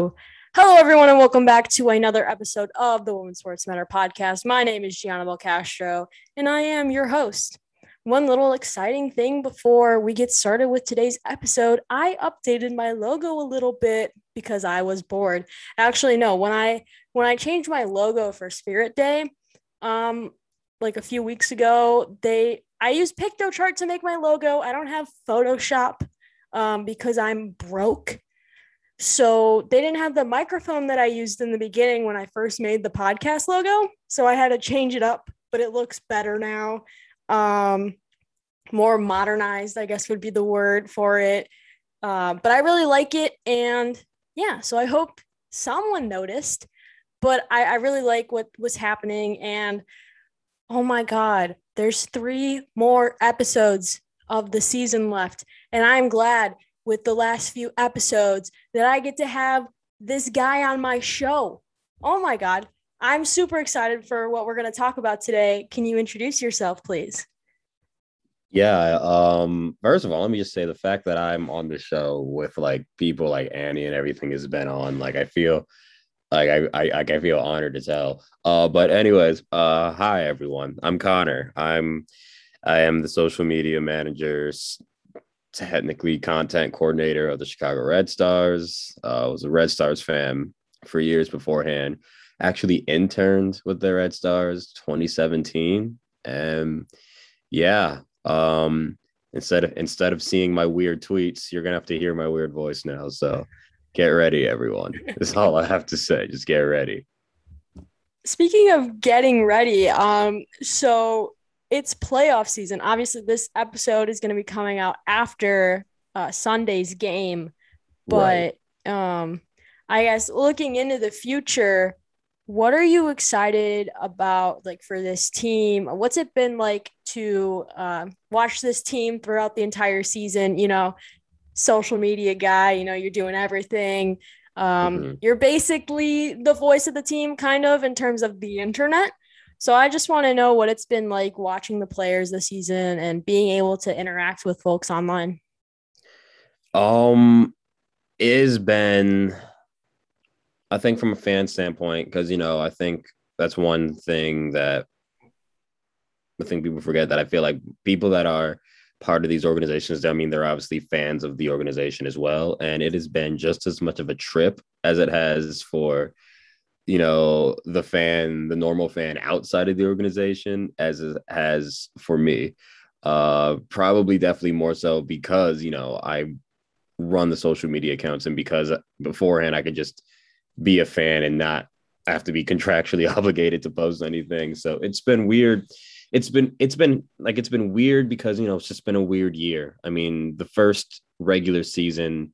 Hello, everyone, and welcome back to another episode of the Women's Sports Matter podcast. My name is Gianna Belcastro, and I am your host. One little exciting thing before we get started with today's episode, I updated my logo a little bit because I was bored. Actually, no, when I when I changed my logo for Spirit Day, um, like a few weeks ago, they I used Piktochart to make my logo. I don't have Photoshop um, because I'm broke so they didn't have the microphone that I used in the beginning when I first made the podcast logo. So I had to change it up, but it looks better now. Um, more modernized, I guess would be the word for it. Uh, but I really like it. And yeah, so I hope someone noticed. But I, I really like what was happening. And oh my God, there's three more episodes of the season left. And I'm glad with the last few episodes that I get to have this guy on my show. Oh my God. I'm super excited for what we're going to talk about today. Can you introduce yourself, please? Yeah. Um, first of all, let me just say the fact that I'm on the show with like people like Annie and everything has been on. Like I feel like I I, I feel honored as hell. Uh, but anyways, uh, hi everyone. I'm Connor. I'm I am the social media manager technically content coordinator of the Chicago Red Stars. Uh, was a Red Stars fan for years beforehand. Actually interned with the Red Stars 2017. And yeah, um, instead of instead of seeing my weird tweets, you're gonna have to hear my weird voice now. So get ready, everyone. That's all I have to say. Just get ready. Speaking of getting ready, um, so it's playoff season. Obviously, this episode is going to be coming out after uh, Sunday's game, but right. um, I guess looking into the future, what are you excited about, like for this team? What's it been like to uh, watch this team throughout the entire season? You know, social media guy. You know, you're doing everything. Um, mm-hmm. You're basically the voice of the team, kind of in terms of the internet. So I just want to know what it's been like watching the players this season and being able to interact with folks online. Um, it has been, I think, from a fan standpoint, because you know, I think that's one thing that I think people forget that I feel like people that are part of these organizations, I mean, they're obviously fans of the organization as well. And it has been just as much of a trip as it has for you know the fan the normal fan outside of the organization as has for me. Uh probably definitely more so because you know i run the social media accounts and because beforehand i could just be a fan and not have to be contractually obligated to post anything. So it's been weird. It's been it's been like it's been weird because you know it's just been a weird year. I mean the first regular season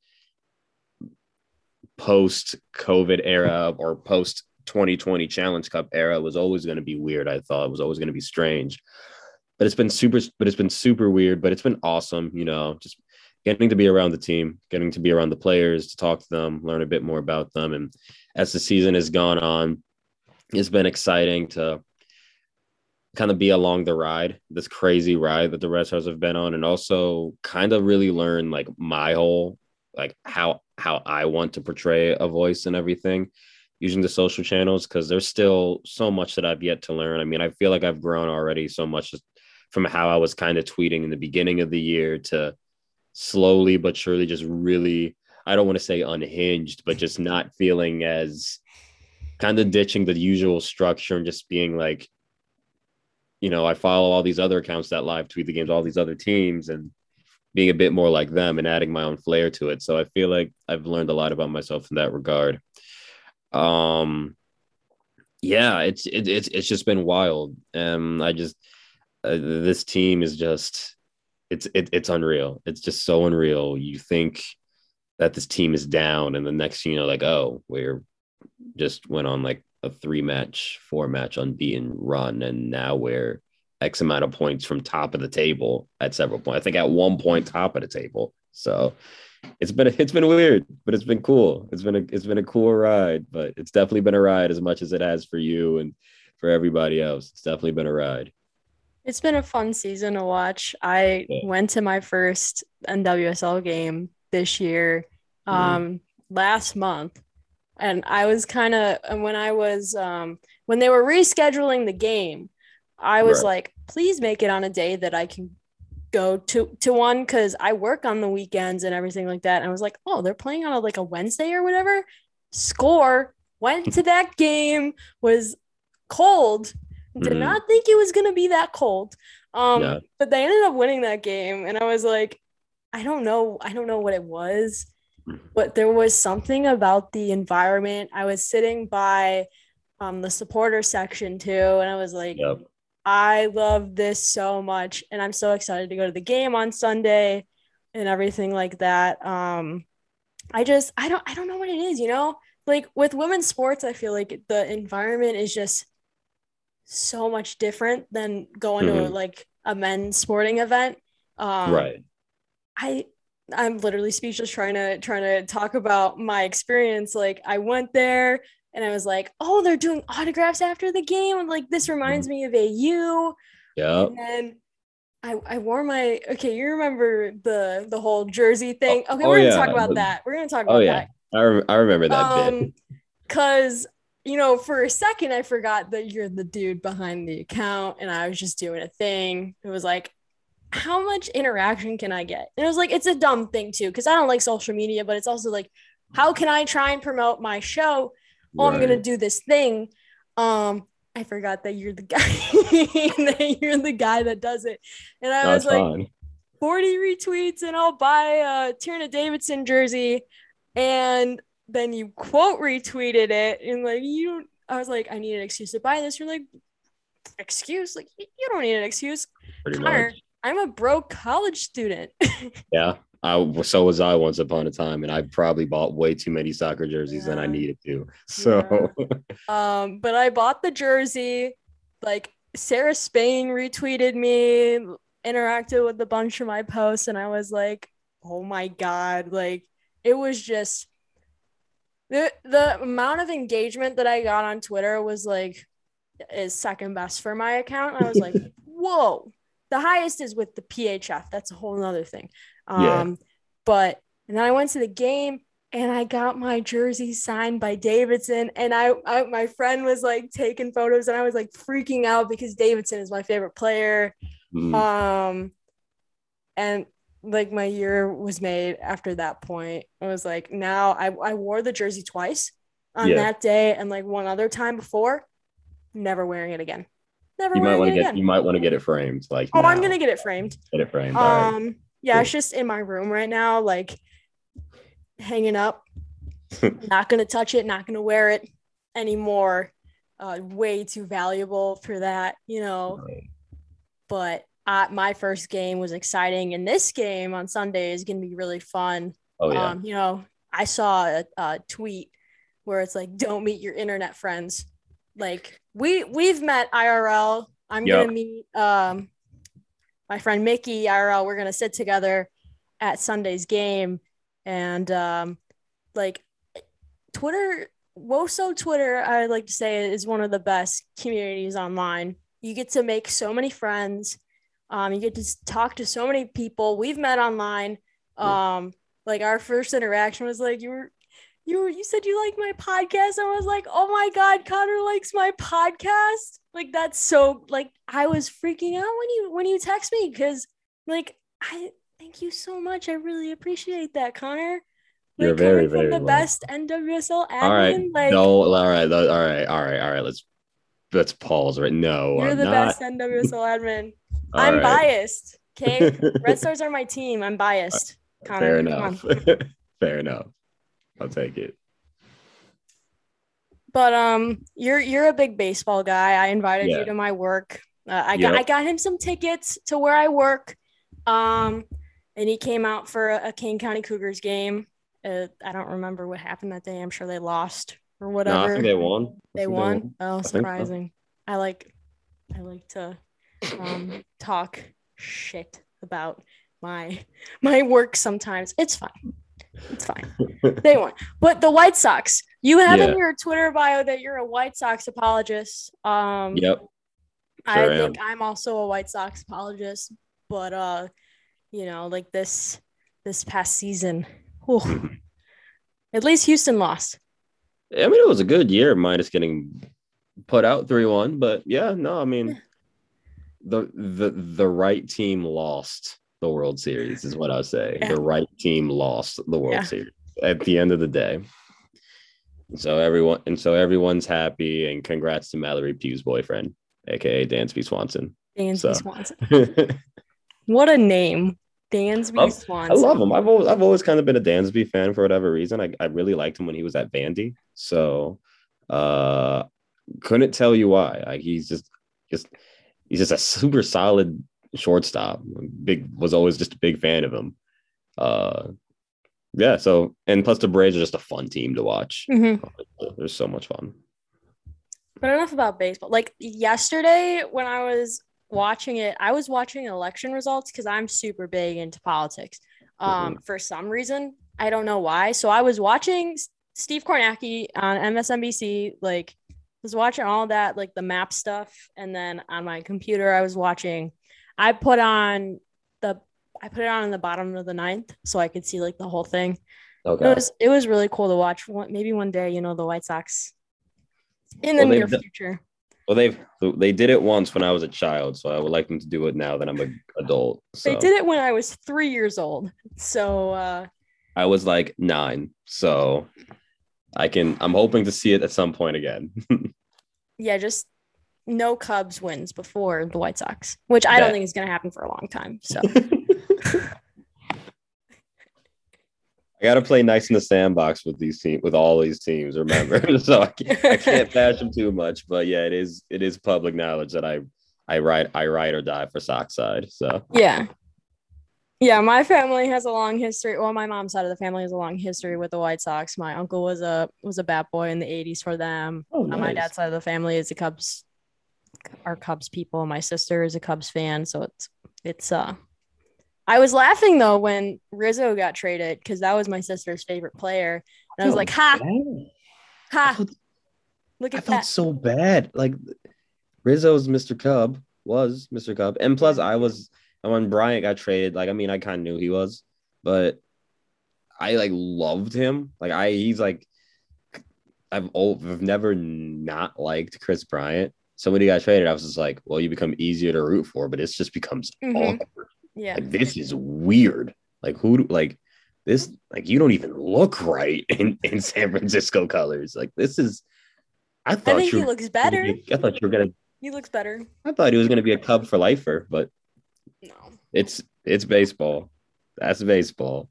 post COVID era or post 2020 Challenge Cup era was always going to be weird. I thought it was always going to be strange, but it's been super. But it's been super weird. But it's been awesome. You know, just getting to be around the team, getting to be around the players, to talk to them, learn a bit more about them, and as the season has gone on, it's been exciting to kind of be along the ride, this crazy ride that the Red Stars have been on, and also kind of really learn like my whole like how how I want to portray a voice and everything using the social channels because there's still so much that I've yet to learn. I mean, I feel like I've grown already so much from how I was kind of tweeting in the beginning of the year to slowly but surely just really I don't want to say unhinged, but just not feeling as kind of ditching the usual structure and just being like, you know, I follow all these other accounts that live tweet the games, all these other teams, and being a bit more like them and adding my own flair to it. So I feel like I've learned a lot about myself in that regard. Um, yeah, it's it, it's it's just been wild. Um, I just uh, this team is just it's it, it's unreal. It's just so unreal. You think that this team is down, and the next you know, like oh, we're just went on like a three match, four match unbeaten run, and now we're X amount of points from top of the table at several points. I think at one point top of the table. So it's been it's been weird, but it's been cool. It's been a it's been a cool ride, but it's definitely been a ride as much as it has for you and for everybody else. It's definitely been a ride. It's been a fun season to watch. I yeah. went to my first NWSL game this year, mm-hmm. um, last month, and I was kind of and when I was um when they were rescheduling the game, I was Right. like, please make it on a day that I can go to to one because I work on the weekends and everything like that. And I was like, oh, they're playing on a, like a Wednesday or whatever. Score went to that game was cold. Did Mhm. not think it was gonna be that cold. Um, Yeah. but they ended up winning that game, and I was like, I don't know, I don't know what it was, but there was something about the environment. I was sitting by um the supporter section too, and I was like, Yep. I love this so much, and I'm so excited to go to the game on Sunday and everything like that. Um, I just I don't I don't know what it is, you know. Like with women's sports, I feel like the environment is just so much different than going to Mhm. like a men's sporting event. Um, right. I I'm literally speechless trying to trying to talk about my experience. Like I went there and I was like, oh, they're doing autographs after the game. Like this reminds me of AU. Yeah. And then I, I wore my okay, you remember the the whole jersey thing. Okay, oh, we're gonna yeah. talk about that. We're gonna talk about Oh yeah. I, rem- I remember that that. bit. Um cause you know, for a second I forgot that you're the dude behind the account and I was just doing a thing. It was like how much interaction can I get? And it was like, it's a dumb thing too, because I don't like social media, but it's also like, how can I try and promote my show? Oh, I'm gonna do this thing. Um, I forgot that you're the guy that you're the guy that does it. And I No, was like, fine. 40 retweets and I'll buy a Tierna Davidson jersey. And then you quote retweeted it and like you I was like, I need an excuse to buy this. You're like, excuse? Like you don't need an excuse. Connor. I'm a broke college student. Yeah. I so was I once upon a time, and I probably bought way too many soccer jerseys than I needed to. So um, but I bought the jersey. Like Sarah Spain retweeted me, interacted with a bunch of my posts, and I was like, oh my god, like it was just the the amount of engagement that I got on Twitter was like is second best for my account. I was like, whoa. The highest is with the PHF. That's a whole nother thing. Um, Yeah. but and then I went to the game and I got my jersey signed by Davidson. And I, I my friend was like taking photos and I was like freaking out because Davidson is my favorite player. mm, Um and like my year was made after that point. I was like, now I, I wore the jersey twice on Yeah. that day and like one other time before, never wearing it again. Never you might want to get again. you might want to get it framed. Like oh, I'm gonna get it framed. get it framed. All right. Yeah, it's just in my room right now, like hanging up. not gonna touch it, not gonna wear it anymore. Uh, way too valuable for that, you know. Right. But uh, my first game was exciting, and this game on Sunday is gonna be really fun. Oh yeah. Um, you know, I saw a, a tweet where it's like, "Don't meet your internet friends." Like we we've met IRL. I'm Yep. gonna meet um my friend Mickey IRL. We're gonna sit together at Sunday's game, and um, like Twitter, Woso Twitter, I like to say is one of the best communities online. You get to make so many friends. Um, you get to talk to so many people. We've met online. Um, like our first interaction was like you were you were you said you like my podcast. I was like, oh my god, Connor likes my podcast. Like that's so like I was freaking out when you when you text me because like I thank you so much. I really appreciate that, Connor. You're Like, very, from very the welcome. best NWSL admin. all right. Like no. All right. All right. All right. All right. Let's let's pause right. No. you're I'm the not. best NWSL admin. I'm right. biased. Okay. Red Stars are my team. I'm biased. Connor, Fair enough. Fair enough. I'll take it. But um, you're you're a big baseball guy. I invited Yeah. you to my work. Uh, I got I got him some tickets to where I work. Um, and he came out for a, a Kane County Cougars game. Uh, I don't remember what happened that day. I'm sure they lost or whatever. No, I think they won. I They won. Oh, think so. surprising. I like I like to um talk shit about my my work sometimes. It's fine. It's fine. They won. But the White Sox, you have in your Twitter bio that you're a White Sox apologist. Um Yep. I sure am. think I'm also a White Sox apologist, but uh you know, like this this past season, whew, at least Houston lost. I mean, it was a good year, minus getting put out 3 1. But yeah, no, I mean, the, the, the right team lost the World Series, is what I say. Yeah. The right team lost the World Yeah. Series at the end of the day. So everyone, and so everyone's happy, and congrats to Mallory Pugh's boyfriend, aka Dansby Swanson. Dansby So- Swanson. What a name. Dansby Love- Swanson. I love him. I've always, I've always kind of been a Dansby fan for whatever reason. I, I really liked him when he was at Vandy. So, uh, couldn't tell you why. Like he's just, just, he's just a super solid shortstop. Big was always just a big fan of him. Uh, yeah. So, and plus the Braves are just a fun team to watch. Mhm. They're so much fun. But enough about baseball. Like yesterday, when I was watching it, I was watching election results because I'm super big into politics. Um, for some reason, I don't know why. So I was watching Steve Kornacki on MSNBC, like was watching all that, like the map stuff, and then on my computer, I was watching. I put on the, I put it on in the bottom of the ninth, so I could see like the whole thing. Okay. It was it was really cool to watch. Maybe one day, you know, the White Sox in the Well, near future. well, they've they did it once when I was a child, so I would like them to do it now that I'm an adult. So They did it when I was three years old. So uh, I was like nine, so I can. I'm hoping to see it at some point again. yeah, just no Cubs wins before the White Sox, which I don't think is going to happen for a long time. So I got to play nice in the sandbox with these teams, with all these teams. Remember, so I can't, I can't bash them too much. But yeah, it is it is public knowledge that I I ride I ride or die for Sox side. So yeah, yeah, my family has a long history. Well, my mom's side of the family has a long history with the White Sox. My uncle was a was a bat boy in the '80s for them. Oh, On my dad's side of the family is a Cubs, are Cubs people. My sister is a Cubs fan, so it's it's uh. I was laughing though when Rizzo got traded because that was my sister's favorite player, and I was like, "Ha, I ha! felt, Look I at felt that!" so bad. Like Rizzo's Mr. Cub was Mr. Cub, and plus I was and when Bryant got traded. Like I mean, I kind of knew he was, but I like loved him. Like I, he's like I've I've never not liked Kris Bryant. So when he got traded, I was just like, well, you become easier to root for, but it just becomes Mhm. awkward. Yeah, Like this is weird. Like who like this like you don't even look right in, in San Francisco colors. Like this is I I thought think you he looks better. I thought you were gonna He looks better. I thought he was gonna be a cub for lifer, but No, it's it's baseball. That's baseball.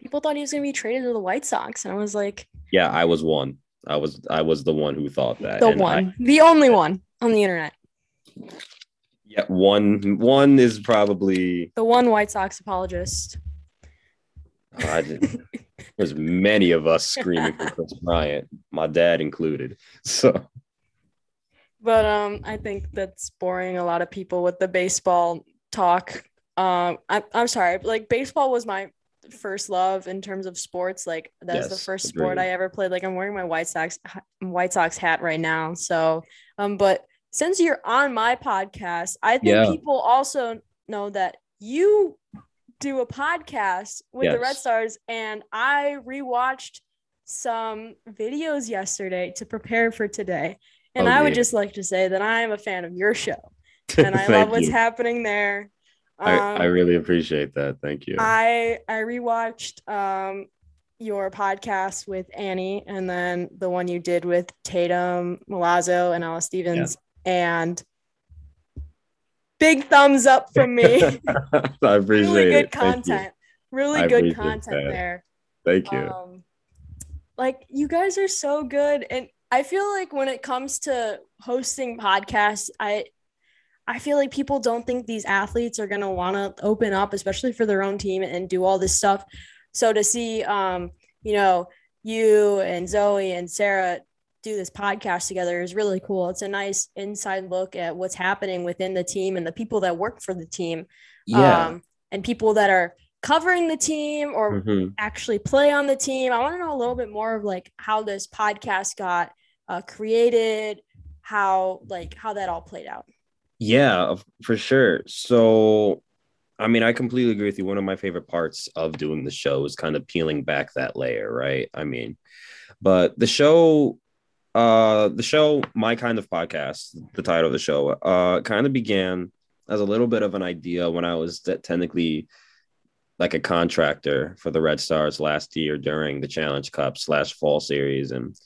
people thought he was gonna be traded to the White Sox, and I was like, Yeah, I was one. I was I was the one who thought that. the and I- one, the only one on the internet, yeah, one one is probably the one White Sox apologist. I didn't, there's many of us screaming for Kris Bryant, my dad included. So But um, I think that's boring a lot of people with the baseball talk. Um, I, I'm sorry, like baseball was my first love in terms of sports. Like that's the Yes, first sport. I ever played. Like I'm wearing my White Sox White Sox hat right now. So um, but since you're on my podcast, I think Yeah. people also know that you do a podcast with the Red Stars, and I rewatched some videos yesterday to prepare for today. And Oh, I would just like to say that I am a fan of your show and I love what's you. happening there. I, Um, I really appreciate that. Thank you. I I rewatched um your podcast with Annie and then the one you did with Tatumn Milazzo and Alice Stevens and big thumbs up from me. I appreciate really good it. Content. Really I good content that. there. Thank you. Um, like you guys are so good, and I feel like when it comes to hosting podcasts, I I feel like people don't think these athletes are gonna want to open up, especially for their own team, and do all this stuff. So to see, um, you know, you and Zoe and Sarah do this podcast together is really cool. It's a nice inside look at what's happening within the team and the people that work for the team, yeah. um, and people that are covering the team or Mhm. actually play on the team. I want to know a little bit more of like how this podcast got uh, created, how like how that all played out. Yeah, for sure. So, I mean, I completely agree with you. One of my favorite parts of doing the show is kind of peeling back that layer, right? I mean, But the show, uh, the show, my kind of podcast, the title of the show, uh, kind of began as a little bit of an idea when I was technically like a contractor for the Red Stars last year during the Challenge Cup slash Fall Series, and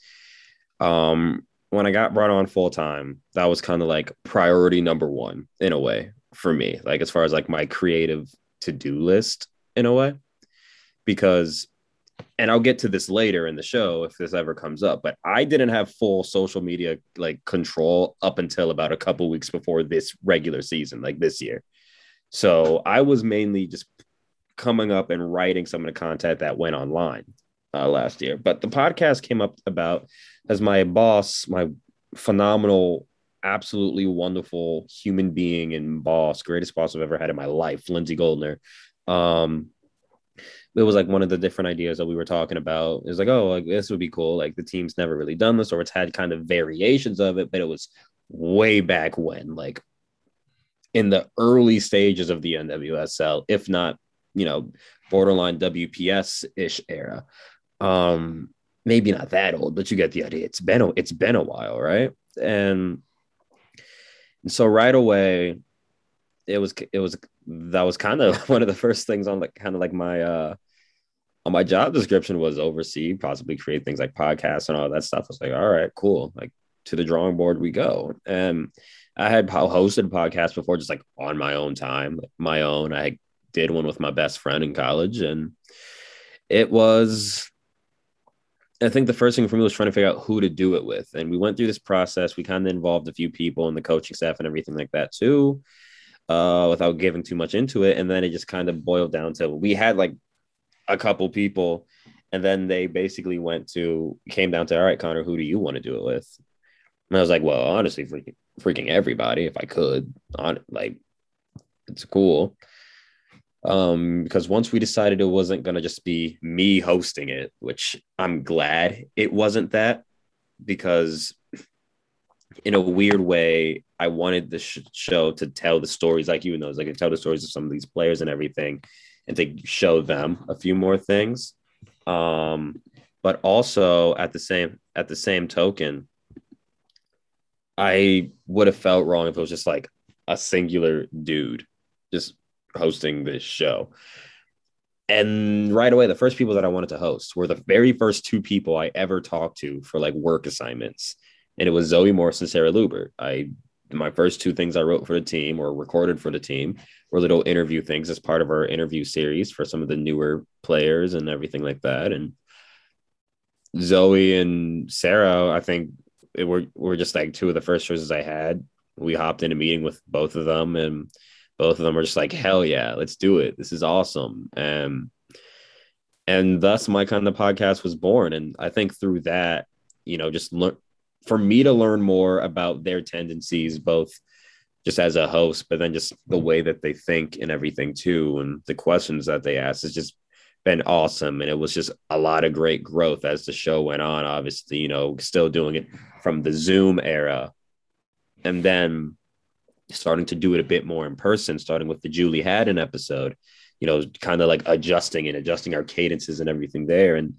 um, when I got brought on full time, that was kind of like priority number one in a way for me, like as far as like my creative to do list in a way, because, and I'll get to this later in the show if this ever comes up, but I didn't have full social media like control up until about a couple weeks before this regular season, like this year. So I was mainly just coming up and writing some of the content that went online uh, last year. But the podcast came up about as my boss, my phenomenal, absolutely wonderful human being and boss, greatest boss I've ever had in my life, Lindsay Goldner. Um, it was like one of the different ideas that we were talking about. It was like, oh, like this would be cool. Like the team's never really done this, or it's had kind of variations of it, but it was way back when, like in the early stages of the NWSL, if not, you know, borderline WPS ish era um maybe not that old but you get the idea. It's been a, it's been a while right? And, and so right away it was it was that was kind of one of the first things on like kind of like my uh on my job description was oversee possibly create things like podcasts and all that stuff. I was like all right cool. Like to the drawing board we go. And i had hosted podcasts before just like on my own time my own. I did one with my best friend in college and it was I think the first thing for me was trying to figure out who to do it with. And we went through this process. We kind of involved a few people in the coaching staff and everything like that too, uh, without giving too much into it. And then it just kind of boiled down to we had like a couple people, and then they basically went to came down to all right, Connor, who do you want to do it with? And I was like, well, honestly, freaking freaking everybody if I could. On like, it's cool um because once we decided it wasn't going to just be me hosting it which i'm glad it wasn't that because in a weird way i wanted the sh- show to tell the stories like you know like I tell the stories of some of these players and everything and to show them a few more things. Um but also at the same at the same token i would have felt wrong if it was just like a singular dude just hosting this show. And right away, the first people that I wanted to host were the very first two people I ever talked to for like work assignments. And it was Zoe Morse and Sarah Luebbert. I my first two things I wrote for the team or recorded for the team were little interview things as part of our interview series for some of the newer players and everything like that. And Zoe and Sarah, I think it were were just like two of the first choices I had. We hopped in a meeting with both of them and both of them are just like hell mm-hmm. yeah let's do it. This is awesome. And and thus my kind of podcast was born. And i think through that you know just learn for me to learn more about their tendencies both just as a host but then just the mm-hmm. way that they think and everything too and the questions that they ask has just been awesome. And it was just a lot of great growth as the show went on obviously you know still doing it from the zoom era. And then starting to do it a bit more in person, starting with the Julie Haddon episode, you know, kind of like adjusting and adjusting our cadences and everything there. And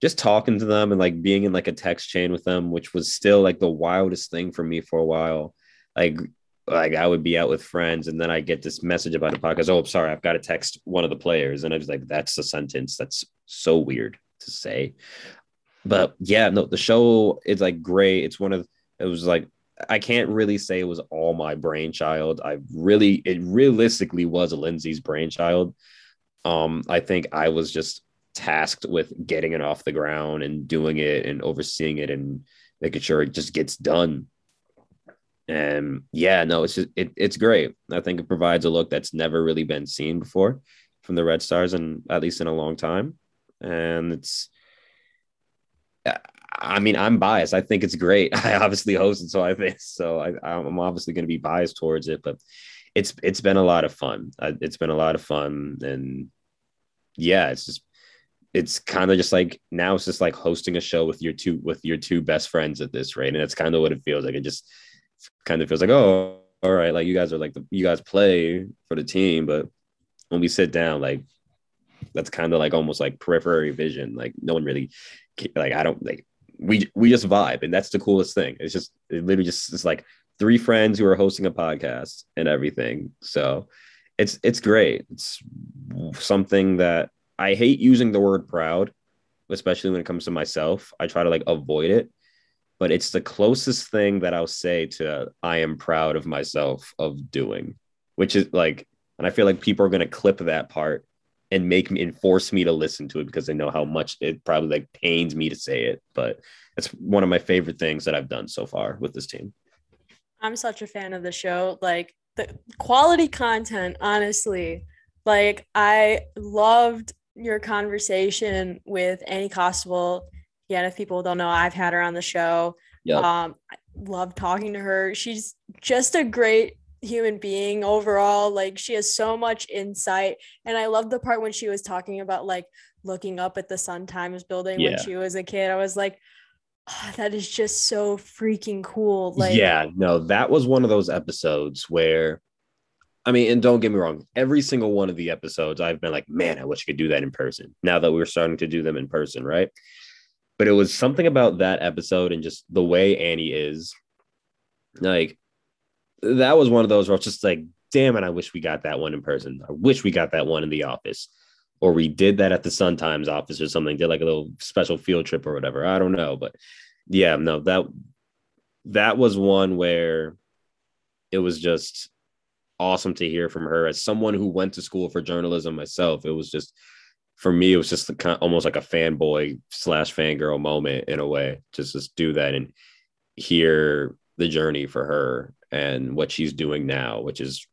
just talking to them and like being in like a text chain with them, which was still like the wildest thing for me for a while. Like, like I would be out with friends and then I get this message about a podcast. Oh, I'm sorry, I've got to text one of the players. And I was like, that's a sentence that's so weird to say. But yeah, no, the show is like great. It's one of it was like I can't really say it was all my brainchild. I really, it realistically was Lindsay's brainchild. Um, I think I was just tasked with getting it off the ground and doing it and overseeing it and making sure it just gets done. And yeah, no, it's just it, it's great. I think it provides a look that's never really been seen before from the Red Stars, and at least in a long time. And it's I mean, I'm biased. I think it's great. I obviously host it, so I think so. I, I'm obviously going to be biased towards it, but it's it's been a lot of fun. It's been a lot of fun, and yeah, it's just it's kind of just like now it's just like hosting a show with your two with your two best friends at this rate, and it's kind of what it feels like. It just kind of feels like oh, all right, like you guys are like the, you guys play for the team, but when we sit down, like that's kind of like almost like periphery vision. Like no one really like I don't like we we just vibe and that's the coolest thing. It's just it literally just it's like three friends who are hosting a podcast and everything. So it's it's great. It's something that I hate using the word proud, especially when it comes to myself. I try to like avoid it, but it's the closest thing that I'll say to I am proud of myself of doing, which is like, and I feel like people are going to clip that part and make me and force me to listen to it because they know how much it probably like pains me to say it. But it's one of my favorite things that I've done so far with this team. I'm such a fan of the show. Like the quality content, honestly. Like I loved your conversation with Annie Costabile. Yeah, if people don't know, I've had her on the show. Yep. Um, I love talking to her. She's just a great human being overall. Like she has so much insight. And I love the part when she was talking about like looking up at the Sun Times building yeah. when she was a kid. I was like, oh, that is just so freaking cool. Like Yeah, no, that was one of those episodes where I mean, and don't get me wrong, every single one of the episodes, I've been like, man, I wish I could do that in person. Now that we're starting to do them in person, right? But it was something about that episode and just the way Annie is. Like, that was one of those where I was just like, damn it, I wish we got that one in person. I wish we got that one in the office. Or we did that at the Sun Times office or something, did like a little special field trip or whatever. I don't know. But yeah, no, that that was one where it was just awesome to hear from her as someone who went to school for journalism myself. It was just for me, it was just kind almost like a fanboy slash fangirl moment in a way. Just just do that and hear the journey for her and what she's doing now, which is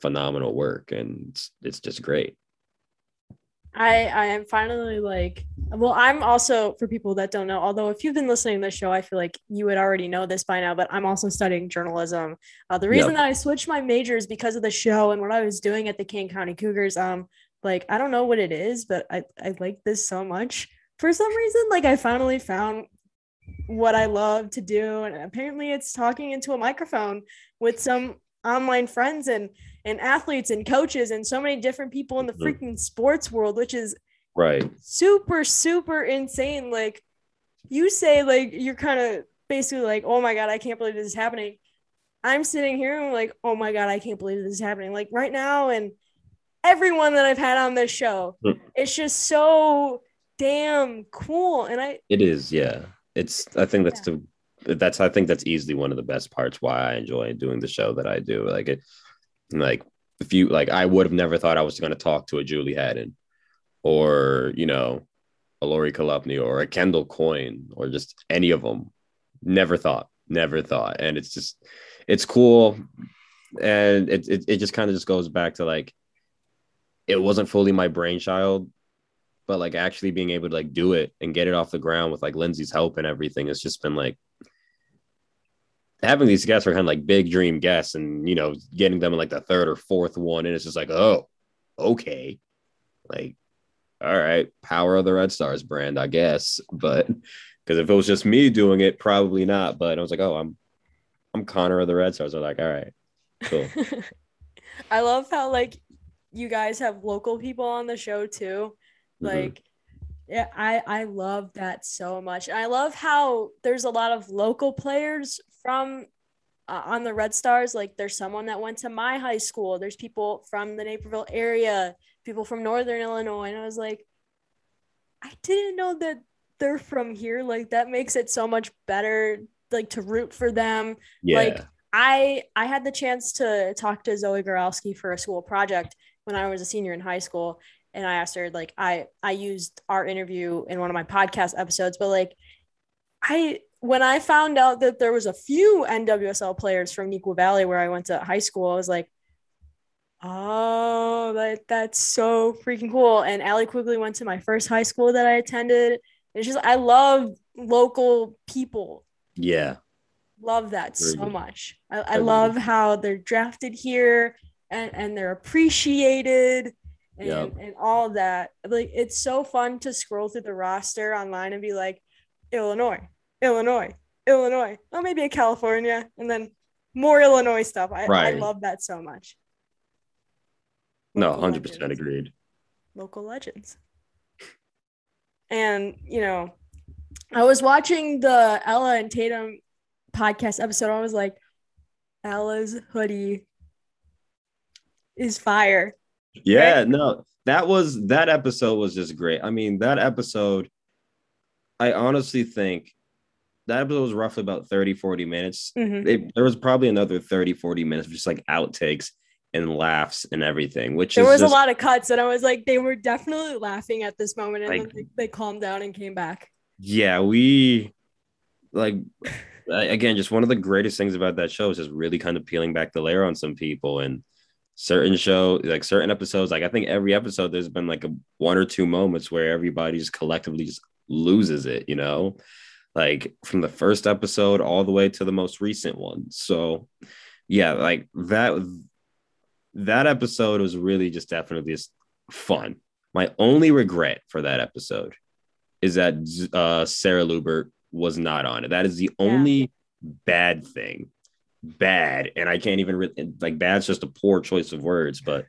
phenomenal work, and it's, it's just great. I I am finally like well I'm also for people that don't know although if you've been listening to the show I feel like you would already know this by now but I'm also studying journalism. Uh, the reason yep. that I switched my majors because of the show and what I was doing at the Kane County Cougars um like I don't know what it is but I I like this so much. For some reason like I finally found what I love to do and apparently it's talking into a microphone with some online friends and and athletes and coaches and so many different people in the mm-hmm. freaking sports world, which is right super super insane. Like you say, like you're kind of basically like, oh my god, I can't believe this is happening. I'm sitting here and I'm like, oh my god, I can't believe this is happening. Like right now, and everyone that I've had on this show, mm. it's just so damn cool. And I it is, yeah. It's I think that's yeah. the that's I think that's easily one of the best parts why I enjoy doing the show that I do. Like it like if you like, I would have never thought I was going to talk to a Julie Haddon or you know a Lori Chalupny or a Kendall Coyne or just any of them. Never thought, never thought, and it's just it's cool, and it it, it just kind of just goes back to like it wasn't fully my brainchild but like actually being able to like do it and get it off the ground with like Lindsay's help and everything it's just been like having these guests are kind of like big dream guests and you know getting them in like the third or fourth one and it's just like oh okay. Like all right power of the red stars brand i guess but because if it was just me doing it probably not but i was like oh i'm i'm connor of the red stars. I'm like all right cool. I love how like you guys have local people on the show too. Like mm-hmm. Yeah, I I love that so much. And I love how there's a lot of local players from uh, on the Red Stars. Like there's someone that went to my high school. There's people from the Naperville area, people from Northern Illinois. And I was like, I didn't know that they're from here. Like that makes it so much better, like to root for them. Yeah. Like I I had the chance to talk to Zoe Goralski for a school project when I was a senior in high school. And I asked her, like, I I used our interview in one of my podcast episodes, but like I when I found out that there was a few NWSL players from Neuqua Valley where I went to high school, I was like, oh, that that's so freaking cool. And Allie Quigley went to my first high school that I attended. It's just I love local people. Yeah. Love that Very so good. much. I, I love how they're drafted here and, and they're appreciated and, yep. and all that. Like it's so fun to scroll through the roster online and be like, Illinois, Illinois, Illinois, oh maybe a California, and then more Illinois stuff. I, right. I love that so much. No, hundred percent agreed. local legends. And, you know, I was watching the Ella and Tatum podcast episode. I was like, Ella's hoodie is fire. Yeah, right? no, that was that episode was just great. I mean, that episode, I honestly think that episode was roughly about 30, 40 minutes. Mm-hmm. It, there was probably another 30, 40 minutes of just like outtakes and laughs and everything, which there was just, a lot of cuts, and I was like, they were definitely laughing at this moment, and like, then they, they calmed down and came back. Yeah, we like again, just one of the greatest things about that show is just really kind of peeling back the layer on some people and certain show like certain episodes like i think every episode there's been like a one or two moments where everybody just collectively just loses it you know like from the first episode all the way to the most recent one so yeah like that that episode was really just definitely just fun. My only regret for that episode is that uh, Sarah Luebbert was not on it. That is the yeah. only bad thing. Bad, and I can't even re- like bad's just a poor choice of words, but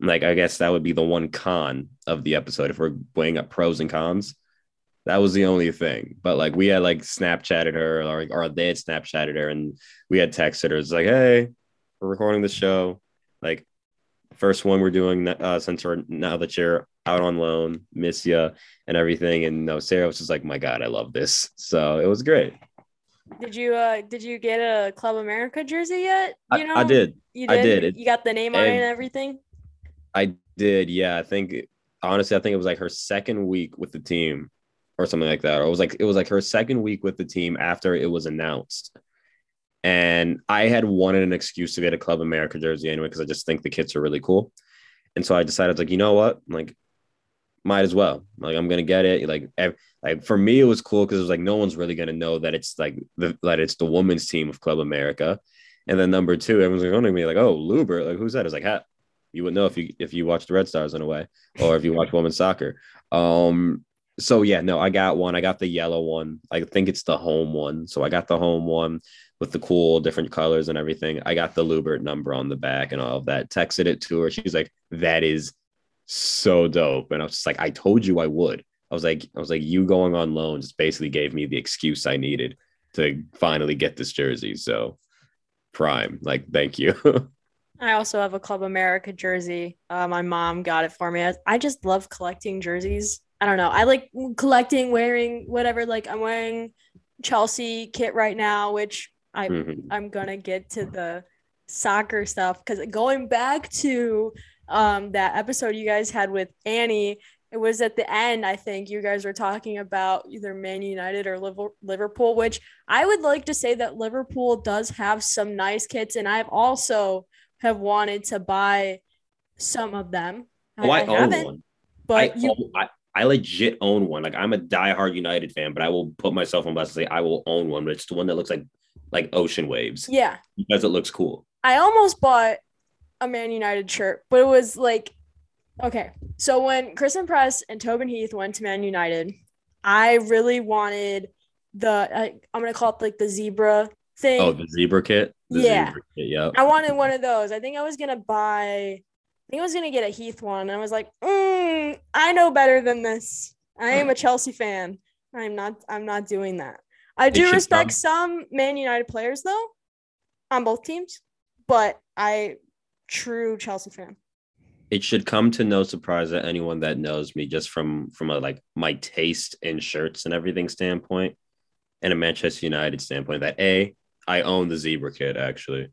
like I guess that would be the one con of the episode if we're weighing up pros and cons. That was the only thing. But like we had like Snapchatted her or, or they had Snapchatted her and we had texted her. It's like, hey, we're recording the show like first one we're doing uh, since we're now that you're out on loan, miss you and everything. And no, Sarah was just like, my God, I love this. So it was great. Did you uh did you get a Club America jersey yet? You know, I, I did. You did. I did. You got the name on it and everything. I did. Yeah, I think honestly, I think it was like her second week with the team or something like that. Or it was like it was like her second week with the team after it was announced. And I had wanted an excuse to get a Club America jersey anyway, because I just think the kits are really cool. And so I decided, like, you know what? Like, might as well. Like, I'm gonna get it. Like, like for me, it was cool because it was like no one's really gonna know that it's like the, that it's the women's team of Club America. And then number two, everyone's going to be like, "Oh, Luebbert, like who's that?" It's like, "Ha, you would know if you if you watch the Red Stars in a way, or if you watch women's soccer." Um, so yeah, no, I got one. I got the yellow one. I think it's the home one. So I got the home one with the cool different colors and everything. I got the Luebbert number on the back and all of that. Texted it to her. She's like, "That is so dope." And I was just like, "I told you I would." I was like, "I was like, you going on loan just basically gave me the excuse I needed to finally get this jersey." So, prime, like, thank you. I also have a Club America jersey. Uh, my mom got it for me. I just love collecting jerseys. I don't know. I like collecting, wearing whatever. Like I'm wearing Chelsea kit right now, which I'm mm-hmm. I'm gonna get to the soccer stuff because going back to um that episode you guys had with Annie, it was at the end. I think you guys were talking about either Man United or Liverpool, which I would like to say that Liverpool does have some nice kits, and I've also have wanted to buy some of them. Oh, I, I, own one. But I, you, I, I legit own one. Like I'm a diehard United fan, but I will put myself on blast and say I will own one. But it's the one that looks like like ocean waves. Yeah. Because it looks cool. I almost bought a Man United shirt, but it was like, okay. So when Christen Press and Tobin Heath went to Man United, I really wanted the, I, am to call it like the zebra thing. Oh, the zebra kit? The yeah. Zebra kit, yeah. I wanted one of those. I think I was to buy, I think I was to get a Heath one. I was like, mm, I know better than this. I am a Chelsea fan. I'm not, I'm not doing that. I do respect come. some Man United players though, on both teams, but I true Chelsea fan. It should come to no surprise that anyone that knows me just from from a like my taste in shirts and everything standpoint, and a Manchester United standpoint that a I own the zebra kit actually,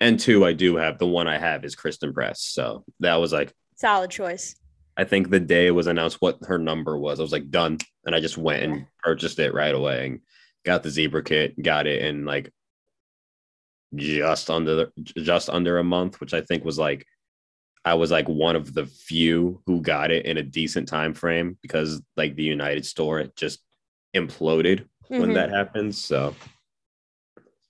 and two I do have the one I have is Christen Press, so that was like solid choice. I think the day it was announced what her number was, I was like done, and I just went and purchased it right away and got the zebra kit, got it in like just under the, just under a month, which I think was like I was like one of the few who got it in a decent time frame because like the United store just imploded mm-hmm. when that happened. So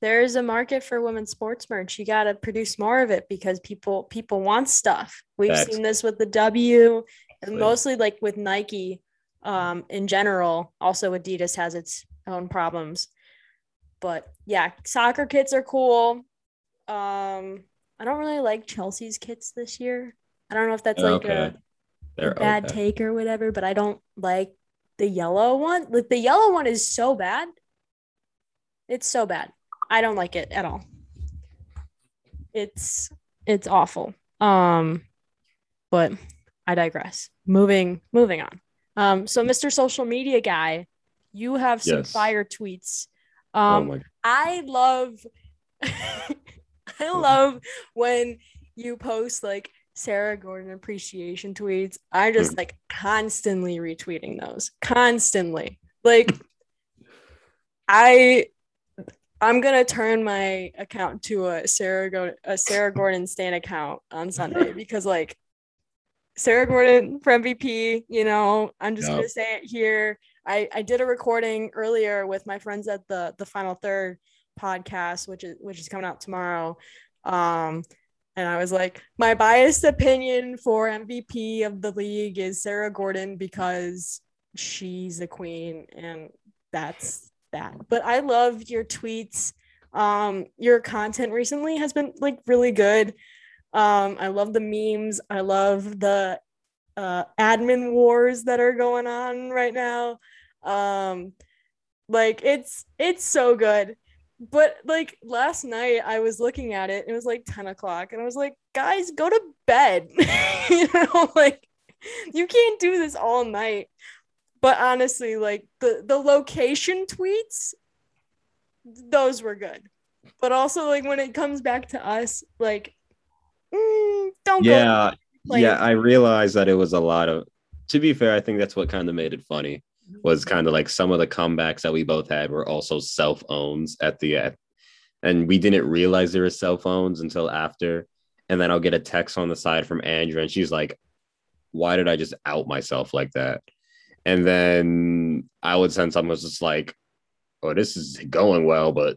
there is a market for women's sports merch. You got to produce more of it because people people want stuff. We've Facts. seen this with the W, and mostly like with Nike um, in general. Also, Adidas has its own problems, but yeah, soccer kits are cool. Um, I don't really like Chelsea's kits this year. I don't know if that's like okay. a They're bad okay. take or whatever, but I don't like the yellow one. Like the yellow one is so bad. It's so bad. I don't like it at all. It's it's awful. Um but I digress. Moving moving on. Um so Mr. Social Media guy, you have some Yes. fire tweets. Oh Um my I love I love when you post like Sarah Gorden appreciation tweets. I just like constantly retweeting those. Constantly. Like I I'm gonna turn my account to a Sarah Go- a Sarah Gorden Stan account on Sunday because like Sarah Gorden for MVP, you know, I'm just Yep. gonna say it here. I, I did a recording earlier with my friends at the the final third podcast, which is which is coming out tomorrow. Um and I was like, my biased opinion for MVP of the league is Sarah Gorden because she's a queen and that's that. But I love your tweets. Um, your content recently has been like really good. Um, I love the memes. I love the uh, admin wars that are going on right now. Um, like it's it's so good. But like last night, I was looking at it. It was like ten o'clock, and I was like, "Guys, go to bed." you know, like you can't do this all night. But honestly, like the the location tweets, those were good. But also, like when it comes back to us, like mm, don't yeah Like- yeah i realized that it was a lot of to be fair i think that's what kind of made it funny was kind of like some of the comebacks that we both had were also self owns at the end and we didn't realize there were cell phones until after. And then i'll get a text on the side from andrea and she's like why did i just out myself like that? And then i would send that's just like oh this is going well but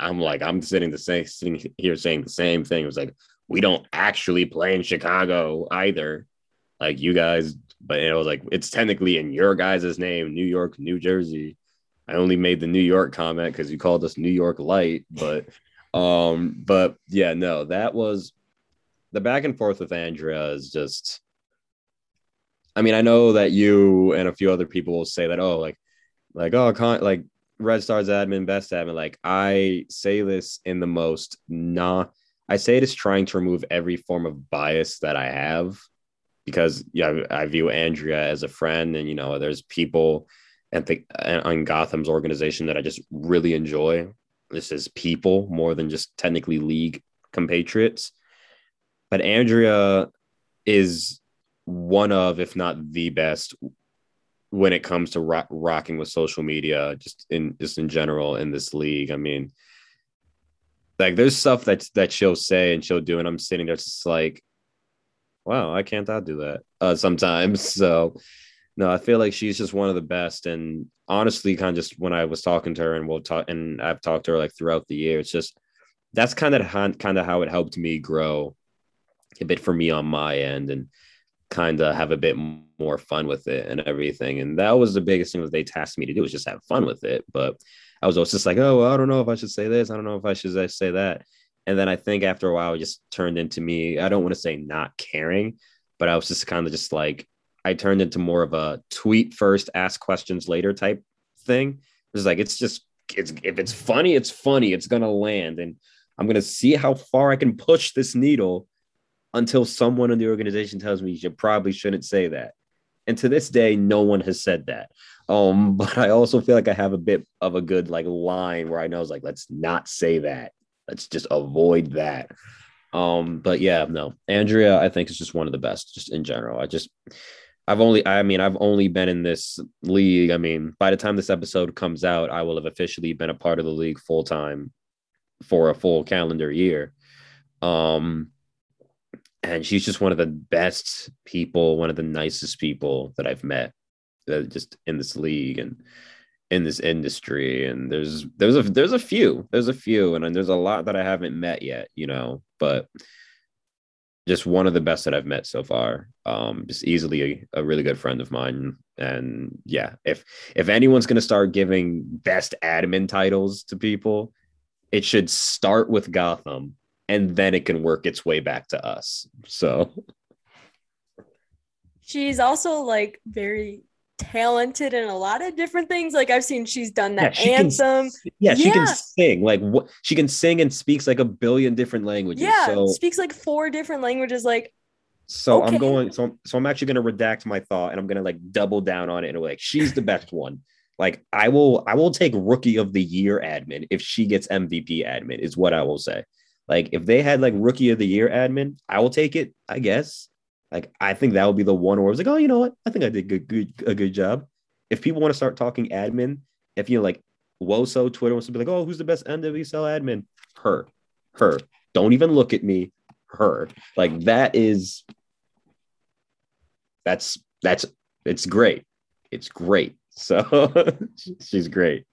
i'm like i'm sitting the same sitting here saying the same thing. It was like we don't actually play in Chicago either. Like you guys, but it was like it's technically in your guys' name, New York, New Jersey. I only made the New York comment because you called us New York Light, but um, but yeah, no, that was the back and forth with Andrea is just I mean, I know that you and a few other people will say that, oh, like, like, oh, con- like Red Stars admin, best admin. Like, I say this in the most not I say it is trying to remove every form of bias that I have because yeah, I view Andrea as a friend, and you know, there's people and the on Gotham's organization that I just really enjoy. This is people more than just technically league compatriots. But Andrea is one of, if not the best, when it comes to rock, rocking with social media, just in just in general in this league. I mean, like there's stuff that that she'll say and she'll do, and I'm sitting there just like, wow, I can't I do that uh, sometimes. So no, I feel like she's just one of the best. And honestly, kind of just when I was talking to her, and we'll talk, and I've talked to her like throughout the year, it's just that's kind of kind of how it helped me grow a bit for me on my end, and kind of have a bit more fun with it and everything. And that was the biggest thing that they tasked me to do was just have fun with it. But I was always just like, oh, well, I don't know if I should say this. I don't know if I should say that. And then I think after a while, it just turned into me. I don't want to say not caring, but I was just kind of just like, I turned into more of a tweet first, ask questions later type thing. It's like, it's just, it's, if it's funny, it's funny. It's going to land. And I'm going to see how far I can push this needle until someone in the organization tells me you probably shouldn't say that. And to this day, no one has said that. Um, but I also feel like I have a bit of a good like line where I know it's like, let's not say that. Let's just avoid that. Um, but yeah, no, Andrea, I think is just one of the best, just in general. I just I've only I mean, I've only been in this league. I mean, by the time this episode comes out, I will have officially been a part of the league full time for a full calendar year. Um and she's just one of the best people, one of the nicest people that I've met uh, just in this league and in this industry. And there's there's a there's a few, there's a few, and, and there's a lot that I haven't met yet, you know, but just one of the best that I've met so far. Um, just easily a, a really good friend of mine. And yeah, if if anyone's gonna start giving best admin titles to people, it should start with Gotham and then it can work its way back to us. So she's also like very talented in a lot of different things. Like I've seen she's done that she anthem. Can, yeah, she Yeah. can sing. Like what she can sing and speaks like a billion different languages. Yeah, So speaks like four different languages. Like so Okay. I'm going so so I'm actually gonna redact my thought and I'm gonna like double down on it and like she's the best one. Like I will I will take rookie of the year admin if she gets MVP admin is what I will say. Like if they had like rookie of the year admin, I will take it, I guess. Like I think that would be the one where I was like, oh, you know what? I think I did good, good a good job. If people want to start talking admin, if you know, like Woso Twitter wants to be like, oh, who's the best NWSL admin? Her, her. Don't even look at me. Her. Like that is that's that's it's great. It's great. So she's great.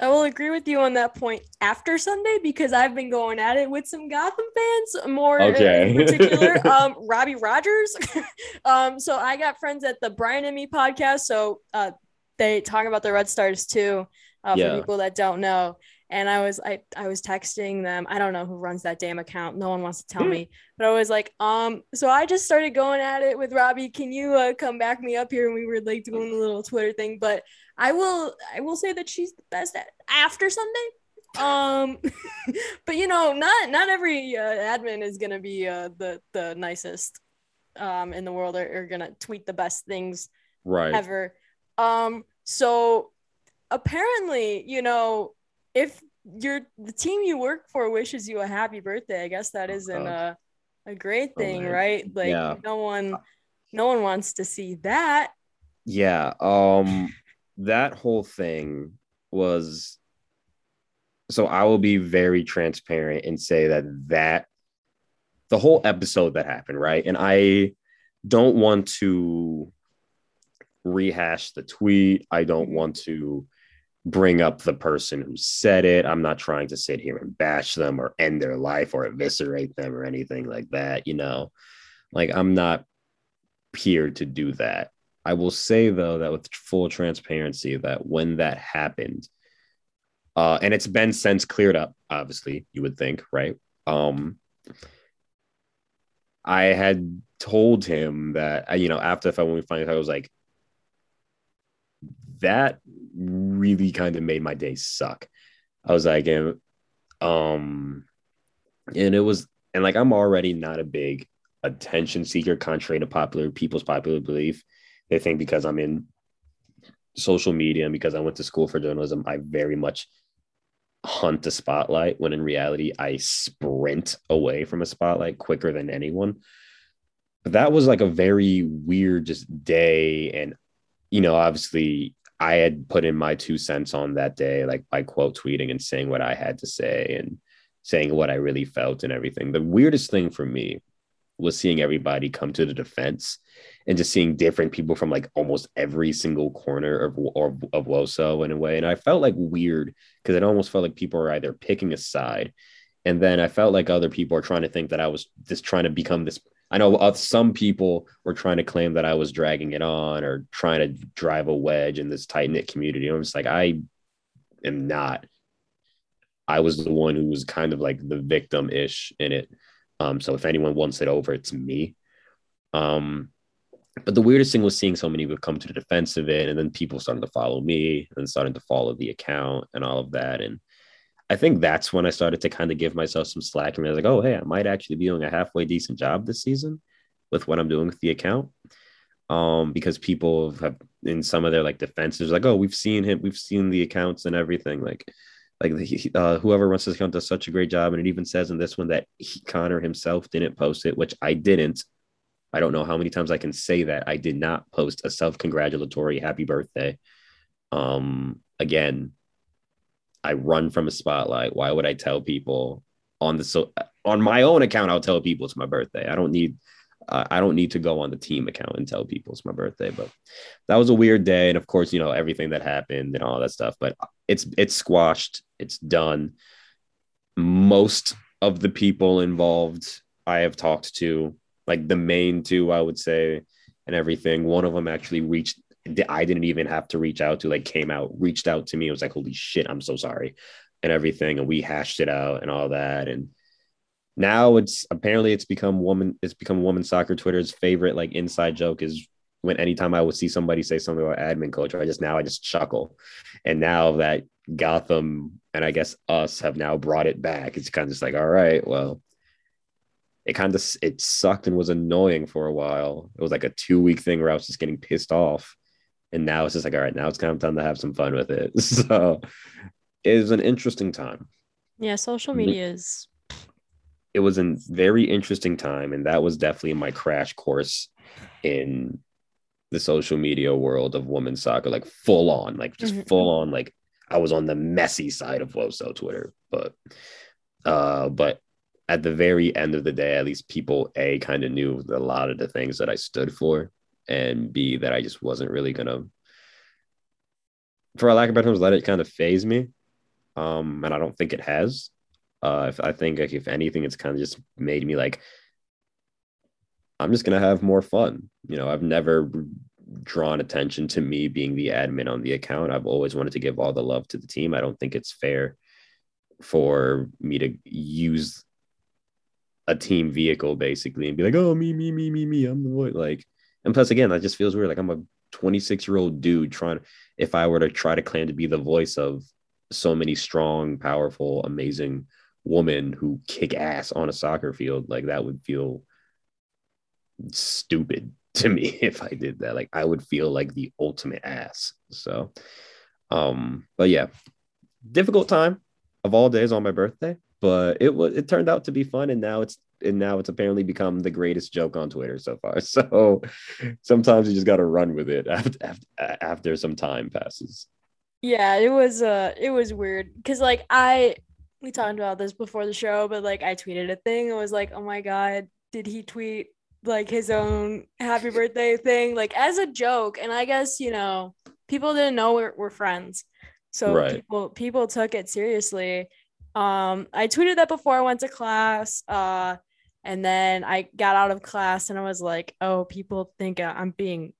I will agree with you on that point after Sunday because I've been going at it with some Gotham fans, more in- Okay. in particular. um, Robbie Rogers. um, so I got friends at the Brian and Me podcast. So uh, they talk about the Red Stars too, uh, Yeah. for people that don't know. And I was I I was texting them. I don't know who runs that damn account. No one wants to tell Hmm. me. But I was like, um, so I just started going at it with Robbie. Can you uh, come back me up here? And we were like doing the little Twitter thing. But I will I will say that she's the best at after Sunday. Um, but you know, not not every uh, admin is gonna be uh, the the nicest um in the world or, or gonna tweet the best things Right. ever. Um, so apparently, you know, if your the team you work for wishes you a happy birthday, I guess that isn't God. a a great Oh, thing, man. right? Like Yeah. no one no one wants to see that. Yeah. Um that whole thing was so I will be very transparent and say that that the whole episode that happened, right? And I don't want to rehash the tweet. I don't want to bring up the person who said it. I'm not trying to sit here and bash them or end their life or eviscerate them or anything like that, you know. Like I'm not here to do that. I will say though that with full transparency that when that happened, uh, and it's been since cleared up, obviously, you would think, right? Um, I had told him that, you know, after the fact, when we finally, I was like, that really kind of made my day suck. I was like, and, um, and it was, and like, I'm already not a big attention seeker, contrary to popular people's popular belief. They think because I'm in social media and because I went to school for journalism, I very much hunt the spotlight when in reality I sprint away from a spotlight quicker than anyone. But that was like a very weird just day. And, you know, obviously I had put in my two cents on that day, like by quote tweeting and saying what I had to say and saying what I really felt and everything. The weirdest thing for me was seeing everybody come to the defense and just seeing different people from like almost every single corner of or, of Woso in a way. And I felt like weird because it almost felt like people were either picking a side, and then I felt like other people are trying to think that I was just trying to become this. I know uh, some people were trying to claim that I was dragging it on or trying to drive a wedge in this tight knit community. I'm just like I am not. I was the one who was kind of like the victim ish in it. Um, so if anyone wants it over, it's me. Um, but the weirdest thing was seeing so many people come to the defense of it, and then people starting to follow me and starting to follow the account and all of that. And I think that's when I started to kind of give myself some slack and I was like, oh, hey, I might actually be doing a halfway decent job this season with what I'm doing with the account. Um, because people have in some of their like defenses, like, oh, we've seen him, we've seen the accounts and everything. Like, like he, uh, whoever runs this account does such a great job. And it even says in this one that he, Connor himself didn't post it, which I didn't. I don't know how many times I can say that I did not post a self-congratulatory happy birthday. Um, again, I run from a spotlight. Why would I tell people on the so on my own account? I'll tell people it's my birthday. I don't need uh, I don't need to go on the team account and tell people it's my birthday. But that was a weird day, and of course, you know everything that happened and all that stuff. But it's it's squashed. It's done. Most of the people involved I have talked to, like the main two, I would say, and everything. One of them actually reached. I didn't even have to reach out to. Like came out, reached out to me. It was like, "Holy shit, I'm so sorry," and everything, and we hashed it out and all that. And now it's apparently it's become woman. It's become woman soccer Twitter's favorite like inside joke is when anytime I would see somebody say something about admin culture, I just now I just chuckle. And now that Gotham and I guess us have now brought it back, it's kind of just like, all right, well, it kind of it sucked and was annoying for a while. It was like a two week thing where I was just getting pissed off. And now it's just like, all right, now it's kind of time to have some fun with it. So it was an interesting time. Yeah, social media is it was a very interesting time and that was definitely my crash course in the social media world of women's soccer like full on like just mm-hmm. full on like i was on the messy side of WOSO twitter but uh but at the very end of the day at least people a kind of knew a lot of the things that i stood for and b that i just wasn't really gonna for a lack of better terms let it kind of phase me um and i don't think it has uh, if I think like if anything, it's kind of just made me like, I'm just gonna have more fun. You know, I've never drawn attention to me being the admin on the account. I've always wanted to give all the love to the team. I don't think it's fair for me to use a team vehicle basically and be like, oh me, me, me, me, me. I'm the boy. Like, and plus again, that just feels weird. Like I'm a 26 year old dude trying if I were to try to claim to be the voice of so many strong, powerful, amazing woman who kick ass on a soccer field, like that would feel stupid to me if I did that. Like I would feel like the ultimate ass. So um, but yeah, difficult time of all days on my birthday, but it was it turned out to be fun and now it's and now it's apparently become the greatest joke on Twitter so far. So sometimes you just got to run with it after, after after some time passes. Yeah, it was uh it was weird cuz like I we talked about this before the show, but like I tweeted a thing. It was like, oh my god, did he tweet like his own happy birthday thing, like as a joke? And I guess you know people didn't know we're, we're friends, so right. people people took it seriously. Um, I tweeted that before I went to class. Uh, and then I got out of class and I was like, oh, people think I'm being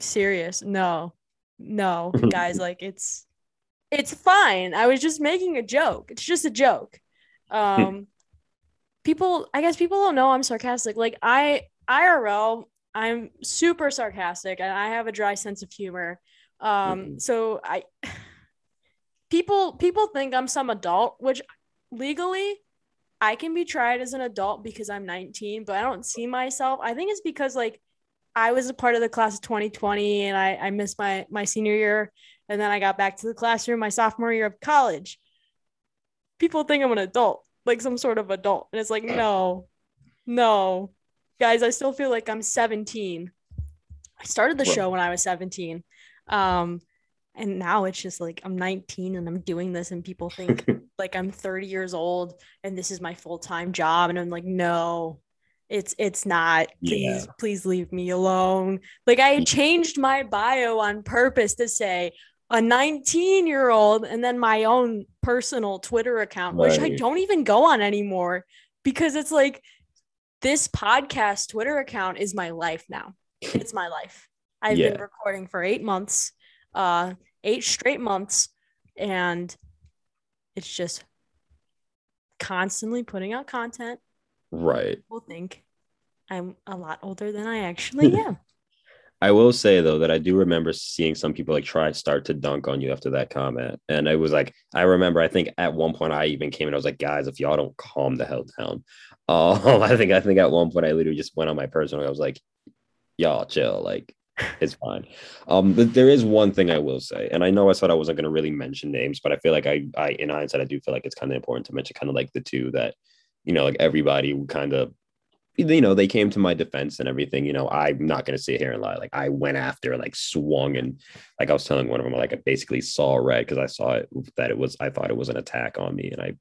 serious. No, no, guys, like it's it's fine. I was just making a joke. It's just a joke. Um, people, I guess people don't know I'm sarcastic. Like I, IRL, I'm super sarcastic and I have a dry sense of humor. Um, mm-hmm. so I, people, people think I'm some adult, which legally I can be tried as an adult because I'm 19, but I don't see myself. I think it's because like I was a part of the class of 2020 and I, I missed my my senior year and then I got back to the classroom my sophomore year of college. People think I'm an adult, like some sort of adult. And it's like, no, no. Guys, I still feel like I'm 17. I started the show when I was 17. Um, and now it's just like I'm 19 and I'm doing this, and people think like I'm 30 years old and this is my full-time job. And I'm like, no, it's it's not please yeah. please leave me alone like i changed my bio on purpose to say a 19 year old and then my own personal Twitter account, right. which I don't even go on anymore because it's like this podcast Twitter account is my life now. It's my life. I've yeah. been recording for eight months, uh, eight straight months, and it's just constantly putting out content. Right. People think I'm a lot older than I actually am. I will say though that I do remember seeing some people like try start to dunk on you after that comment, and it was like I remember I think at one point I even came and I was like, guys, if y'all don't calm the hell down, um, I think I think at one point I literally just went on my personal. I was like, y'all chill, like it's fine. Um, but there is one thing I will say, and I know I said I wasn't going to really mention names, but I feel like I, I in hindsight, I do feel like it's kind of important to mention kind of like the two that, you know, like everybody kind of you know, they came to my defense and everything. You know, I'm not going to sit here and lie. Like I went after, like swung, and like I was telling one of them, like I basically saw red because I saw it that it was. I thought it was an attack on me, and I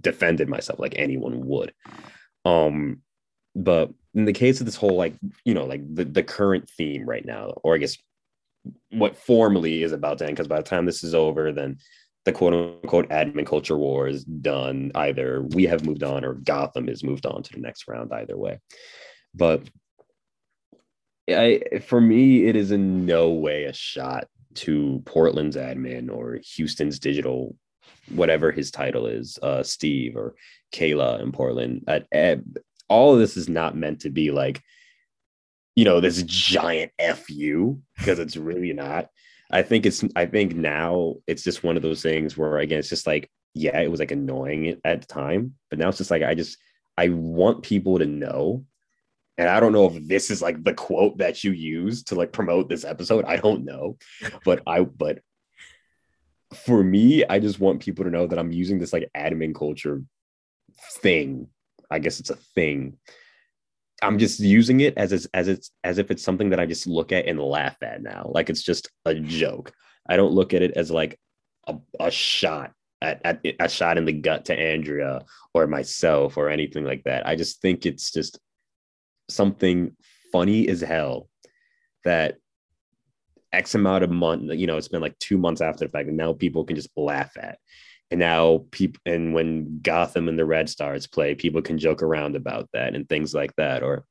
defended myself like anyone would. Um, but in the case of this whole, like you know, like the the current theme right now, or I guess what formally is about to end, because by the time this is over, then the quote unquote admin culture war is done. Either we have moved on or Gotham has moved on to the next round, either way. But I, for me, it is in no way a shot to Portland's admin or Houston's digital, whatever his title is, uh, Steve or Kayla in Portland. At, at, all of this is not meant to be like, you know, this giant fu because it's really not. I think it's I think now it's just one of those things where again it's just like yeah it was like annoying at the time but now it's just like I just I want people to know and I don't know if this is like the quote that you use to like promote this episode I don't know but I but for me I just want people to know that I'm using this like admin culture thing I guess it's a thing I'm just using it as as it's as if it's something that I just look at and laugh at now. Like it's just a joke. I don't look at it as like a, a shot at, at a shot in the gut to Andrea or myself or anything like that. I just think it's just something funny as hell that X amount of month, you know, it's been like two months after the fact, and now people can just laugh at. And now people, and when Gotham and the Red Stars play, people can joke around about that and things like that. Or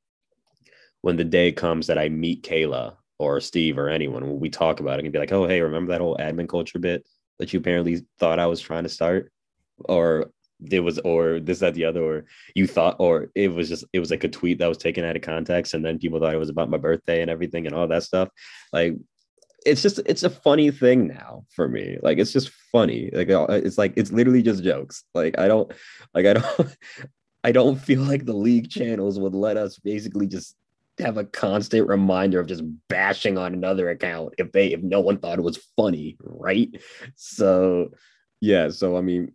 when the day comes that I meet Kayla or Steve or anyone, when we talk about it and be like, oh, hey, remember that whole admin culture bit that you apparently thought I was trying to start? Or it was, or this, that, the other, or you thought, or it was just, it was like a tweet that was taken out of context. And then people thought it was about my birthday and everything and all that stuff. Like, it's just it's a funny thing now for me. Like it's just funny. Like uh, it's like it's literally just jokes. Like i don't like i don't i don't feel like the league channels would let us basically just have a constant reminder of just bashing on another account if they if no one thought it was funny right? So yeah so i mean